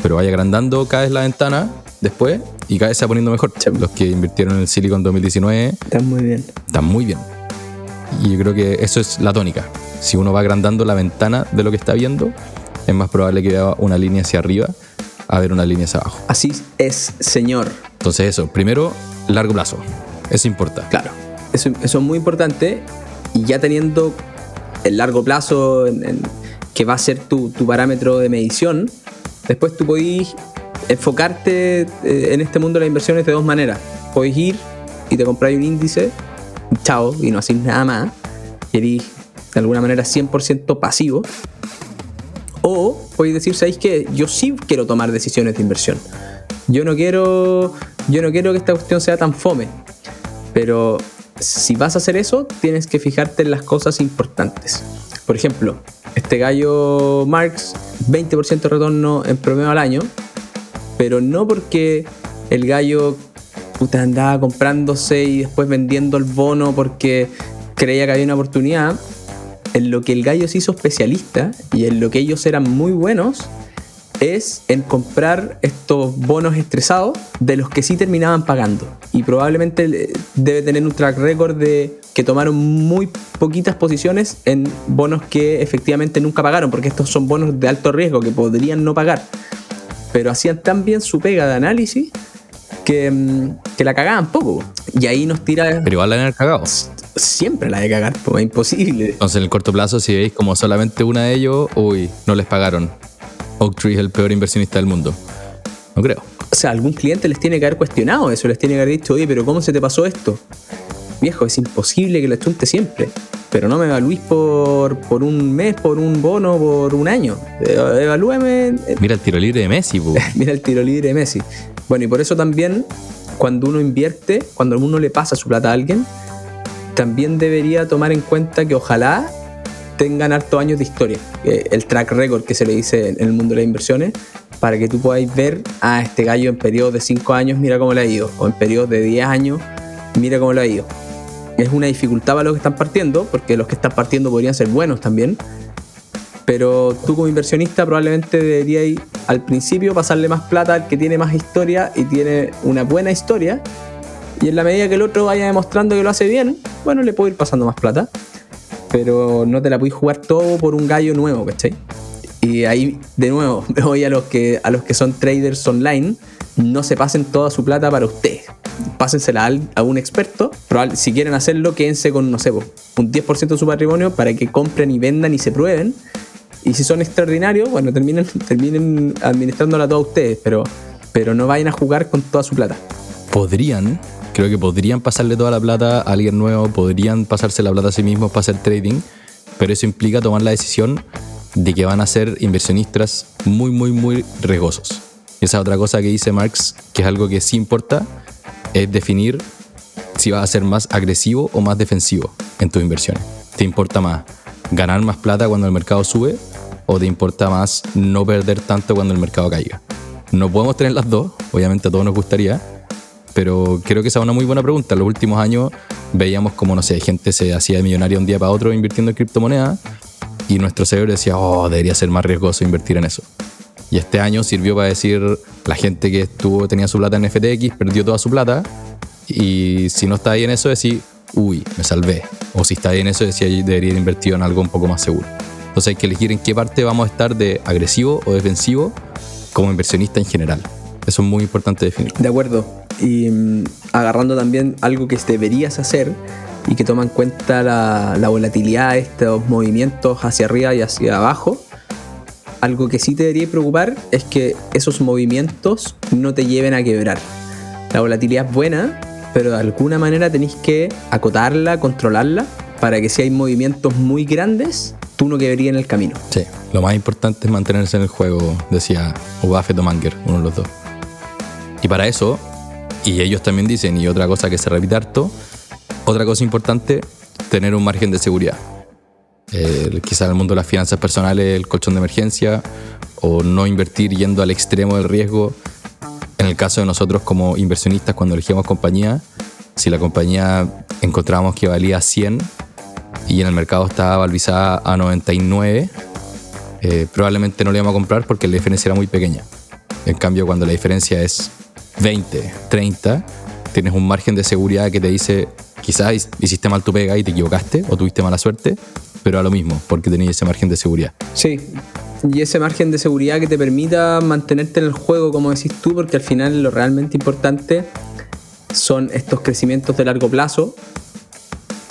Pero vaya agrandando cada vez la ventana después y cada vez se va poniendo mejor. Los que invirtieron en el Silicon 2019 están muy bien. Están muy bien. Y yo creo que eso es la tónica. Si uno va agrandando la ventana de lo que está viendo, es más probable que vea una línea hacia arriba a ver una línea hacia abajo. Así es, señor. Entonces eso, primero, largo plazo. Eso importa. Claro, eso, es muy importante. Y ya teniendo el largo plazo que va a ser tu, parámetro de medición, después tú podés enfocarte eh, en este mundo de las inversiones de dos maneras. Podés ir y te compráis un índice, chao, y no hacéis nada más. Y eres de alguna manera 100% pasivo. Podéis decir, ¿sabéis que Yo sí quiero tomar decisiones de inversión. Yo no quiero, yo no quiero que esta cuestión sea tan fome. Pero si vas a hacer eso, tienes que fijarte en las cosas importantes. Por ejemplo, este gallo Marx, 20% de retorno en promedio al año, pero no porque el gallo puta, andaba comprándose y después vendiendo el bono porque creía que había una oportunidad, en lo que el gallo se hizo especialista y en lo que ellos eran muy buenos es en comprar estos bonos estresados de los que sí terminaban pagando. Y probablemente debe tener un track record de que tomaron muy poquitas posiciones en bonos que efectivamente nunca pagaron, porque estos son bonos de alto riesgo que podrían no pagar. Pero hacían tan bien su pega de análisis que, mm, que la cagaban poco. Y ahí nos tira. Pero igual la han cagado siempre la de cagar, pues es imposible. Entonces, en el corto plazo, si veis como solamente una de ellos, uy, no les pagaron. Oaktree es el peor inversionista del mundo. No creo. O sea, algún cliente les tiene que haber cuestionado eso, les tiene que haber dicho, oye, pero ¿cómo se te pasó esto? Viejo, es imposible que lo chunte siempre. Pero no me evalúes por, por un mes, por un bono, por un año. Evalúeme. Mira el tiro libre de Messi, Mira el tiro libre de Messi. Bueno, y por eso también, cuando uno invierte, cuando uno le pasa su plata a alguien, también debería tomar en cuenta que ojalá tengan hartos años de historia, el track record que se le dice en el mundo de las inversiones, para que tú podáis ver a este gallo en periodos de 5 años, mira cómo le ha ido, o en periodos de 10 años, mira cómo le ha ido. Es una dificultad para los que están partiendo, porque los que están partiendo podrían ser buenos también, pero tú como inversionista probablemente deberías al principio pasarle más plata al que tiene más historia y tiene una buena historia y en la medida que el otro vaya demostrando que lo hace bien, bueno, le puedo ir pasando más plata. Pero no te la puedes jugar todo por un gallo nuevo, ¿cachai? Y ahí, de nuevo, me voy a los que, a los que son traders online. No se pasen toda su plata para ustedes. Pásensela a un experto. Si quieren hacerlo, quédense con, no sé, un 10% de su patrimonio para que compren y vendan y se prueben. Y si son extraordinarios, bueno, terminen, terminen administrándola toda ustedes, pero, pero no vayan a jugar con toda su plata. Podrían Creo que podrían pasarle toda la plata a alguien nuevo, podrían pasarse la plata a sí mismos para hacer trading, pero eso implica tomar la decisión de que van a ser inversionistas muy, muy, muy riesgosos. Esa otra cosa que dice Marx, que es algo que sí importa, es definir si vas a ser más agresivo o más defensivo en tus inversiones. ¿Te importa más ganar más plata cuando el mercado sube o te importa más no perder tanto cuando el mercado caiga? No podemos tener las dos, obviamente a todos nos gustaría, pero creo que esa es una muy buena pregunta. En los últimos años veíamos como, no sé, gente se hacía de millonario un día para otro invirtiendo en criptomonedas y nuestro cerebro decía, oh, debería ser más riesgoso invertir en eso. Y este año sirvió para decir, la gente que estuvo, tenía su plata en FTX perdió toda su plata y si no está ahí en eso, decir, uy, me salvé. O si está bien eso, decía, debería ir invertido en algo un poco más seguro. Entonces hay que elegir en qué parte vamos a estar de agresivo o defensivo como inversionista en general. Eso es muy importante definir. De acuerdo. Y mm, agarrando también algo que deberías hacer y que toma en cuenta la, la volatilidad, estos movimientos hacia arriba y hacia abajo, algo que sí te debería preocupar es que esos movimientos no te lleven a quebrar. La volatilidad es buena, pero de alguna manera tenéis que acotarla, controlarla, para que si hay movimientos muy grandes, tú no quedarías en el camino. Sí, lo más importante es mantenerse en el juego, decía o Buffett o Manger, uno de los dos. Y para eso, y ellos también dicen, y otra cosa que se repite harto, otra cosa importante, tener un margen de seguridad. Eh, en el mundo de las finanzas personales, el colchón de emergencia, o no invertir yendo al extremo del riesgo. En el caso de nosotros como inversionistas, cuando elegimos compañía, si la compañía encontrábamos que valía 100 y en el mercado estaba valorizada a 99, eh, probablemente no le íbamos a comprar porque la diferencia era muy pequeña. En cambio, cuando la diferencia es 20, 30, tienes un margen de seguridad que te dice, quizás hiciste mal tu pega y te equivocaste o tuviste mala suerte, pero a lo mismo, porque tenías ese margen de seguridad. Sí, y ese margen de seguridad que te permita mantenerte en el juego, como decís tú, porque al final lo realmente importante son estos crecimientos de largo plazo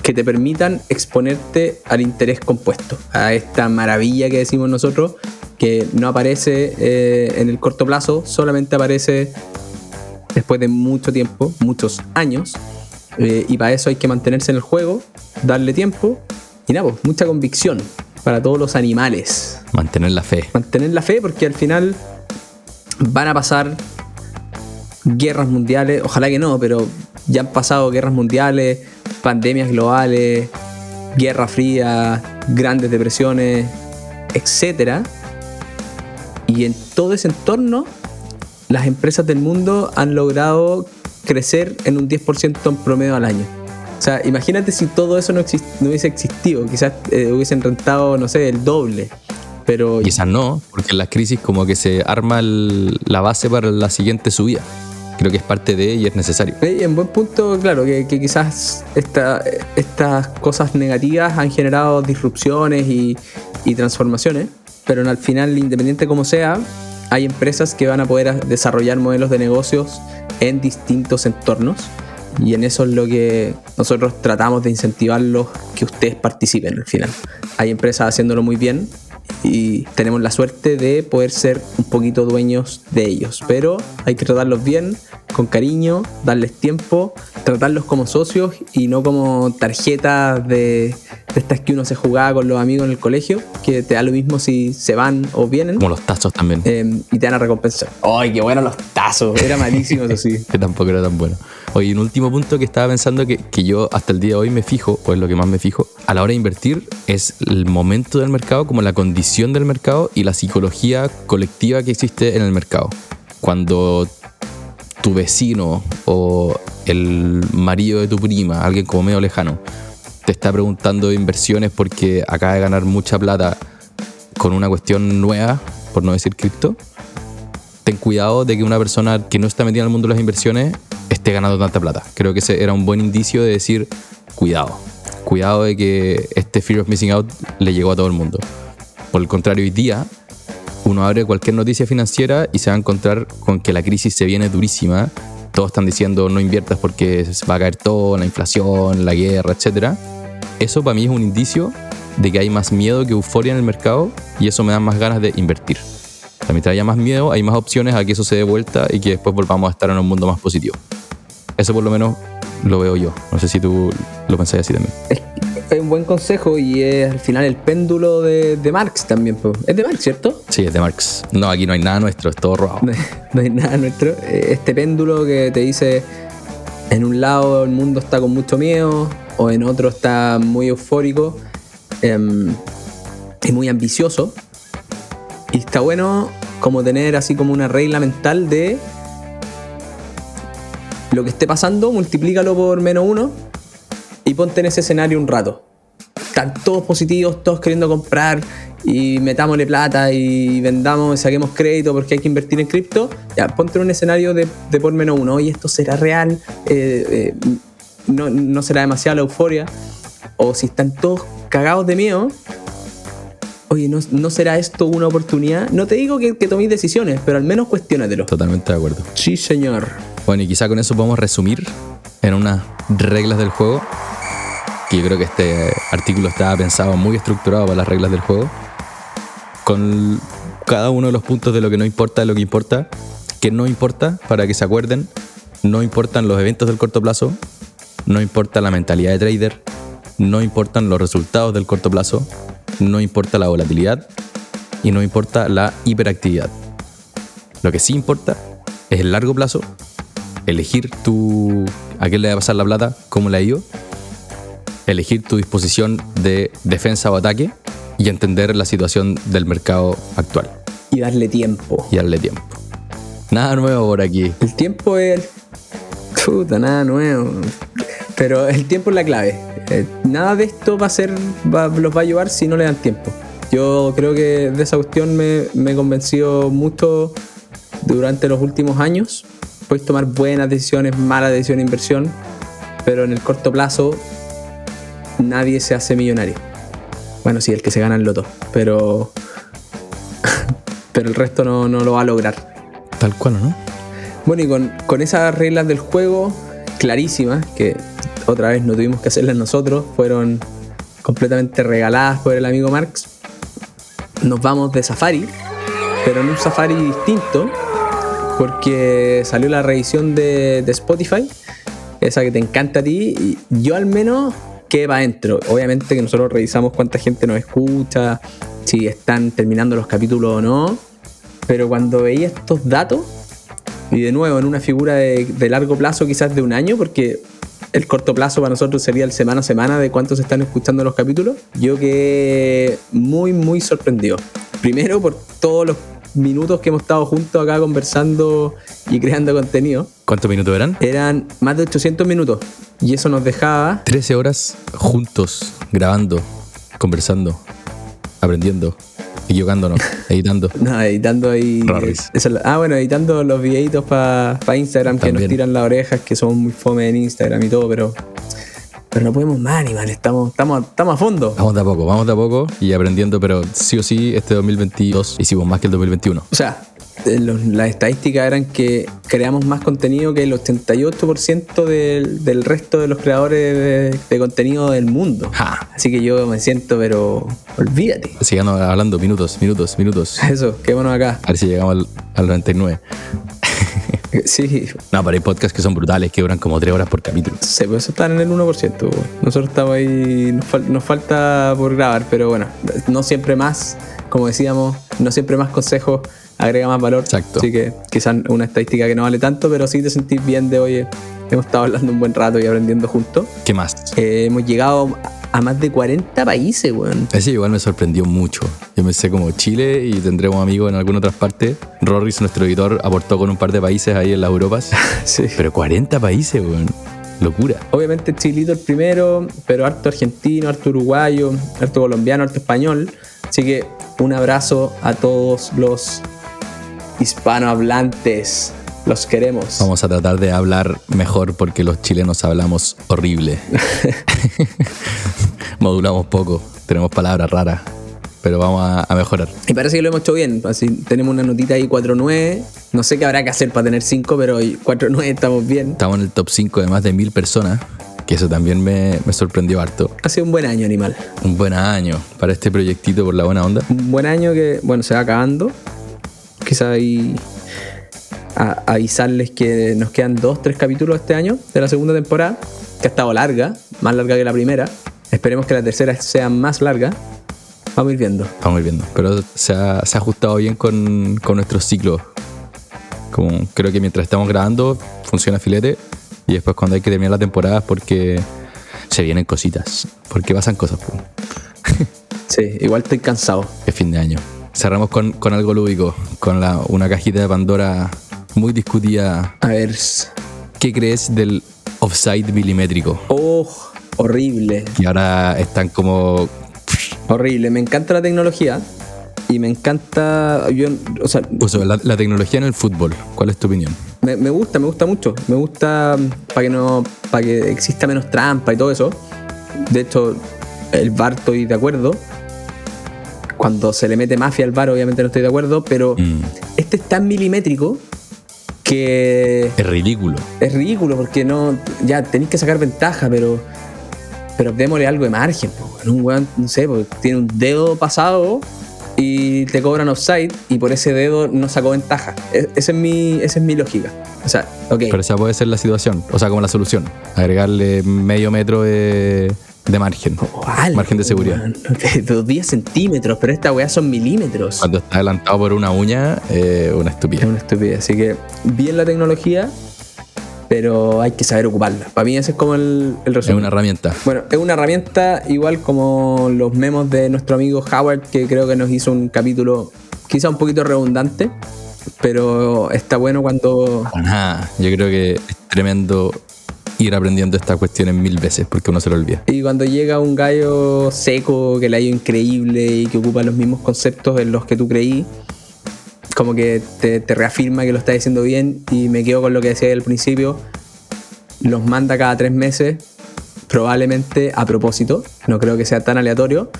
que te permitan exponerte al interés compuesto, a esta maravilla que decimos nosotros, que no aparece eh, en el corto plazo, solamente aparece después de mucho tiempo, muchos años, eh, y para eso hay que mantenerse en el juego, darle tiempo y nada, pues, mucha convicción para todos los animales. Mantener la fe. Mantener la fe porque al final van a pasar guerras mundiales, ojalá que no, pero ya han pasado guerras mundiales, pandemias globales, guerra fría, grandes depresiones, etc. Y en todo ese entorno, las empresas del mundo han logrado crecer en un 10% en promedio al año. O sea, imagínate si todo eso no, no hubiese existido, quizás eh, hubiesen rentado, no sé, el doble. Pero... Quizás no, porque en las crisis como que se arma la base para la siguiente subida creo que es parte de y es necesario. Y en buen punto, claro, que, quizás estas cosas negativas han generado disrupciones y, transformaciones, pero al final, independiente como sea, hay empresas que van a poder desarrollar modelos de negocios en distintos entornos. Y en eso es lo que nosotros tratamos de incentivarlos que ustedes participen al final. Hay empresas haciéndolo muy bien y tenemos la suerte de poder ser un poquito dueños de ellos. Pero hay que tratarlos bien, con cariño, darles tiempo, tratarlos como socios y no como tarjetas de, estas que uno se jugaba con los amigos en el colegio, que te da lo mismo si se van o vienen. Como los tazos también. Em, y te dan a recompensar. ¡Ay, qué bueno los tazos! Era malísimo eso sí. que tampoco era tan bueno. Oye, un último punto que estaba pensando que, que yo hasta el día de hoy me fijo, o es lo que más me fijo, a la hora de invertir, es el momento del mercado como la condición del mercado y la psicología colectiva que existe en el mercado. Cuando tu vecino o el marido de tu prima, alguien como medio lejano, te está preguntando de inversiones porque acaba de ganar mucha plata con una cuestión nueva, por no decir cripto, ten cuidado de que una persona que no está metida en el mundo de las inversiones esté ganando tanta plata. Creo que ese era un buen indicio de decir, cuidado, cuidado de que este fear of missing out le llegó a todo el mundo. Por el contrario, hoy día uno abre cualquier noticia financiera y se va a encontrar con que la crisis se viene durísima. Todos están diciendo no inviertas porque va a caer todo, la inflación, la guerra, etc. Eso para mí es un indicio de que hay más miedo que euforia en el mercado y eso me da más ganas de invertir. Mientras haya más miedo, hay más opciones a que eso se dé vuelta y que después volvamos a estar en un mundo más positivo. Eso por lo menos lo veo yo. No sé si tú lo pensás así también es un buen consejo y es al final el péndulo de, Marx también. Es de Marx, ¿cierto? Sí, es de Marx. No, aquí no hay nada nuestro, es todo robado. No, hay nada nuestro. Eh, este péndulo que te dice, en un lado el mundo está con mucho miedo o en otro está muy eufórico em, y muy ambicioso. Y está bueno como tener así como una regla mental de lo que esté pasando, multiplícalo por menos uno y ponte en ese escenario un rato. Están todos positivos, todos queriendo comprar y metámosle plata y vendamos, saquemos crédito porque hay que invertir en cripto. Ya, ponte en un escenario de, por menos uno. Oye, esto será real. Eh, eh, no, no será demasiada la euforia, o si están todos cagados de miedo, oye, ¿no, no será esto una oportunidad? No te digo que, que toméis decisiones, pero al menos cuestionatelo. Totalmente de acuerdo. Sí, señor. Bueno, y quizá con eso podemos resumir en unas reglas del juego. Que yo creo que este artículo estaba pensado muy estructurado para las reglas del juego. Con cada uno de los puntos de lo que no importa, de lo que importa. Que no importa, para que se acuerden. No importan los eventos del corto plazo. No importa la mentalidad de trader. No importan los resultados del corto plazo. No importa la volatilidad. Y no importa la hiperactividad. Lo que sí importa es el largo plazo elegir tu a qué le va a pasar la plata, cómo le ha ido, elegir tu disposición de defensa o ataque y entender la situación del mercado actual Y darle tiempo. y darle tiempo. Nada nuevo por aquí. El tiempo es. Puta, nada nuevo. Pero el tiempo es la clave. Eh, nada de esto va a ser. va- los va a ayudar si no le dan tiempo. Yo creo que de esa cuestión me, me convenció mucho durante los últimos años. Puedes tomar buenas decisiones, malas decisiones de inversión, pero en el corto plazo nadie se hace millonario. Bueno, sí, el que se gana el loto, pero. pero el resto no, no lo va a lograr. Tal cual, ¿o ¿no? Bueno, y con, con esas reglas del juego clarísimas, que otra vez no tuvimos que hacerlas nosotros, fueron completamente regaladas por el amigo Marx, nos vamos de safari, pero en un safari distinto, porque salió la revisión de, de Spotify, esa que te encanta a ti, y yo al menos quedé para adentro. Obviamente que nosotros revisamos cuánta gente nos escucha, si están terminando los capítulos o no, pero cuando veía estos datos, y de nuevo, en una figura de, de largo plazo, quizás de un año, porque el corto plazo para nosotros sería el semana a semana de cuántos están escuchando los capítulos. Yo quedé muy, muy sorprendido. Primero por todos los minutos que hemos estado juntos acá conversando y creando contenido. ¿Cuántos minutos eran? Eran más de 800 minutos. Y eso nos dejaba 13 horas juntos, grabando, conversando, aprendiendo, equivocándonos, editando. Nada, editando ahí. Eso ah, bueno, editando los videitos para Instagram que nos tiran las orejas, que somos muy fome en Instagram y todo, pero. Pero no podemos más, animal. Estamos, estamos, estamos a fondo. Vamos de a poco, vamos de a poco y aprendiendo, pero sí o sí, este 2022 hicimos más que el 2021. O sea, eh, las estadísticas eran que creamos más contenido que el 88% del, del resto de los creadores de, de contenido del mundo. Ja. Así que yo me siento, pero olvídate. Sigamos hablando, minutos, minutos, minutos. Eso, quémonos acá. A ver si llegamos al, al 99. Sí, No, pero hay podcasts que son brutales, que duran como 3 horas por capítulo. se puede estar en el 1%. güey. Nosotros estamos ahí, nos, fal- nos falta por grabar, pero bueno, no siempre más, como decíamos, no siempre más consejos agrega más valor. Exacto. Así que quizás una estadística que no vale tanto, pero sí te sentís bien de, oye, hemos estado hablando un buen rato y aprendiendo juntos. ¿Qué más? Eh, hemos llegado a más de 40 países, weón. Ese igual me sorprendió mucho. Yo pensé como Chile y tendremos amigos en alguna otra parte. Rorris, nuestro editor, aportó con un par de países ahí en las Europas. Sí. Pero 40 países, weón. Locura. Obviamente Chilito el primero, pero harto argentino, harto uruguayo, harto colombiano, harto español. Así que un abrazo a todos los hispanohablantes. Los queremos. Vamos a tratar de hablar mejor porque los chilenos hablamos horrible. Modulamos poco, tenemos palabras raras, pero vamos a, a mejorar. Y parece que lo hemos hecho bien. Así tenemos una notita ahí 4.9. No sé qué habrá que hacer para tener 5, pero 4.9 estamos bien. Estamos en el top 5 de más de mil personas, que eso también me, me sorprendió harto. Ha sido un buen año, animal. Un buen año para este proyectito por la buena onda. Un buen año que, bueno, se va acabando. Quizá ahí a- avisarles que nos quedan dos, tres capítulos este año de la segunda temporada, que ha estado larga, más larga que la primera. Esperemos que la tercera sea más larga. Vamos a ir viendo. Vamos a ir viendo. Pero se ha, se ha ajustado bien con, con nuestros ciclos. Como creo que mientras estamos grabando funciona filete y después cuando hay que terminar la temporada es porque se vienen cositas. Porque pasan cosas. Sí, igual estoy cansado. Es fin de año. Cerramos con, con algo lúdico, con la, una cajita de Pandora muy discutida. A ver. ¿Qué crees del offside milimétrico? Oh, horrible. Y ahora están como... Horrible. Me encanta la tecnología. Y me encanta. Yo, o sea, Pues, la, la tecnología en el fútbol. ¿Cuál es tu opinión? Me, me gusta, me gusta mucho. Me gusta para que no. para que exista menos trampa y todo eso. De hecho, el bar estoy de acuerdo. Cuando se le mete mafia al bar, obviamente no estoy de acuerdo, pero Mm. este es tan milimétrico que Es ridículo. es ridículo porque no. Ya tenéis que sacar ventaja, pero. Pero démosle algo de margen. po. Un weón, no sé, porque tiene un dedo pasado y te cobran offside y por ese dedo no sacó ventaja. E- Esa es mi, esa es mi lógica. O sea, ok. Pero esa puede ser la situación, o sea, como la solución. Agregarle medio metro de, de margen. Vale, margen de seguridad. Dos 10 centímetros, pero esta weá son milímetros. Cuando está adelantado por una uña, eh, una Es estupidez. una estupidez. Así que, bien la tecnología, pero hay que saber ocuparla. Para mí ese es como el, el Es resumen. una herramienta. Bueno, es una herramienta igual como los memos de nuestro amigo Howard, que creo que nos hizo un capítulo quizá un poquito redundante, pero está bueno cuando... Ajá, yo creo que es tremendo ir aprendiendo estas cuestiones mil veces porque uno se lo olvida. Y cuando llega un gallo seco, que le ha ido increíble y que ocupa los mismos conceptos en los que tú creí, como que te, reafirma que lo está diciendo bien y me quedo con lo que decía al principio, los manda cada tres meses, probablemente a propósito, no creo que sea tan aleatorio,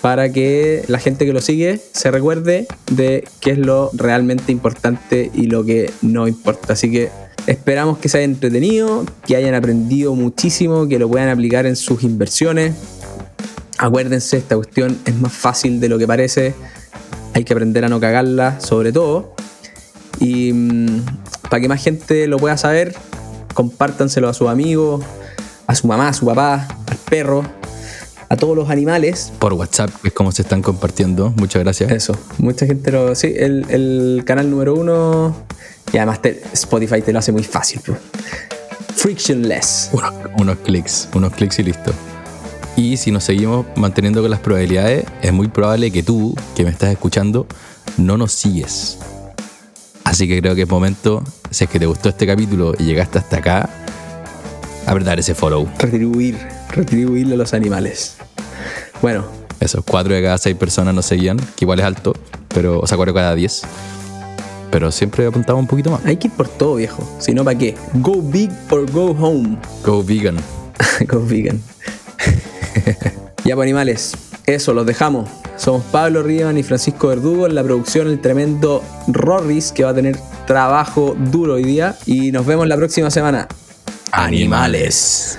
para que la gente que lo sigue se recuerde de qué es lo realmente importante y lo que no importa. Así que esperamos que se hayan entretenido, que hayan aprendido muchísimo, que lo puedan aplicar en sus inversiones. Acuérdense, esta cuestión es más fácil de lo que parece. Hay que aprender a no cagarla, sobre todo. Y mm, para que más gente lo pueda saber, compártanselo a sus amigos, a su mamá, a su papá, al perro, a todos los animales. Por WhatsApp es como se están compartiendo. Muchas gracias. Eso, mucha gente lo. Sí, el, el canal número uno. Y además te- Spotify te lo hace muy fácil. po. Frictionless. Unos, unos clics, unos clics y listo. Y si nos seguimos manteniendo con las probabilidades, es muy probable que tú, que me estás escuchando, no nos sigues. Así que creo que es momento, si es que te gustó este capítulo y llegaste hasta acá, apretar ese follow. Retribuir, retribuirle a los animales. Bueno, Eso, cuatro de cada seis personas nos seguían, que igual es alto, pero, o sea, cuatro de cada diez. Pero siempre apuntaba un poquito más. hay que ir por todo, viejo. Si no, ¿para qué? Go big or go home. Go vegan. Go vegan. ya, pues animales, eso, los dejamos. Somos Pablo Riemann y Francisco Verdugo en la producción El Tremendo Rorris, que va a tener trabajo duro hoy día. Y nos vemos la próxima semana. Animales.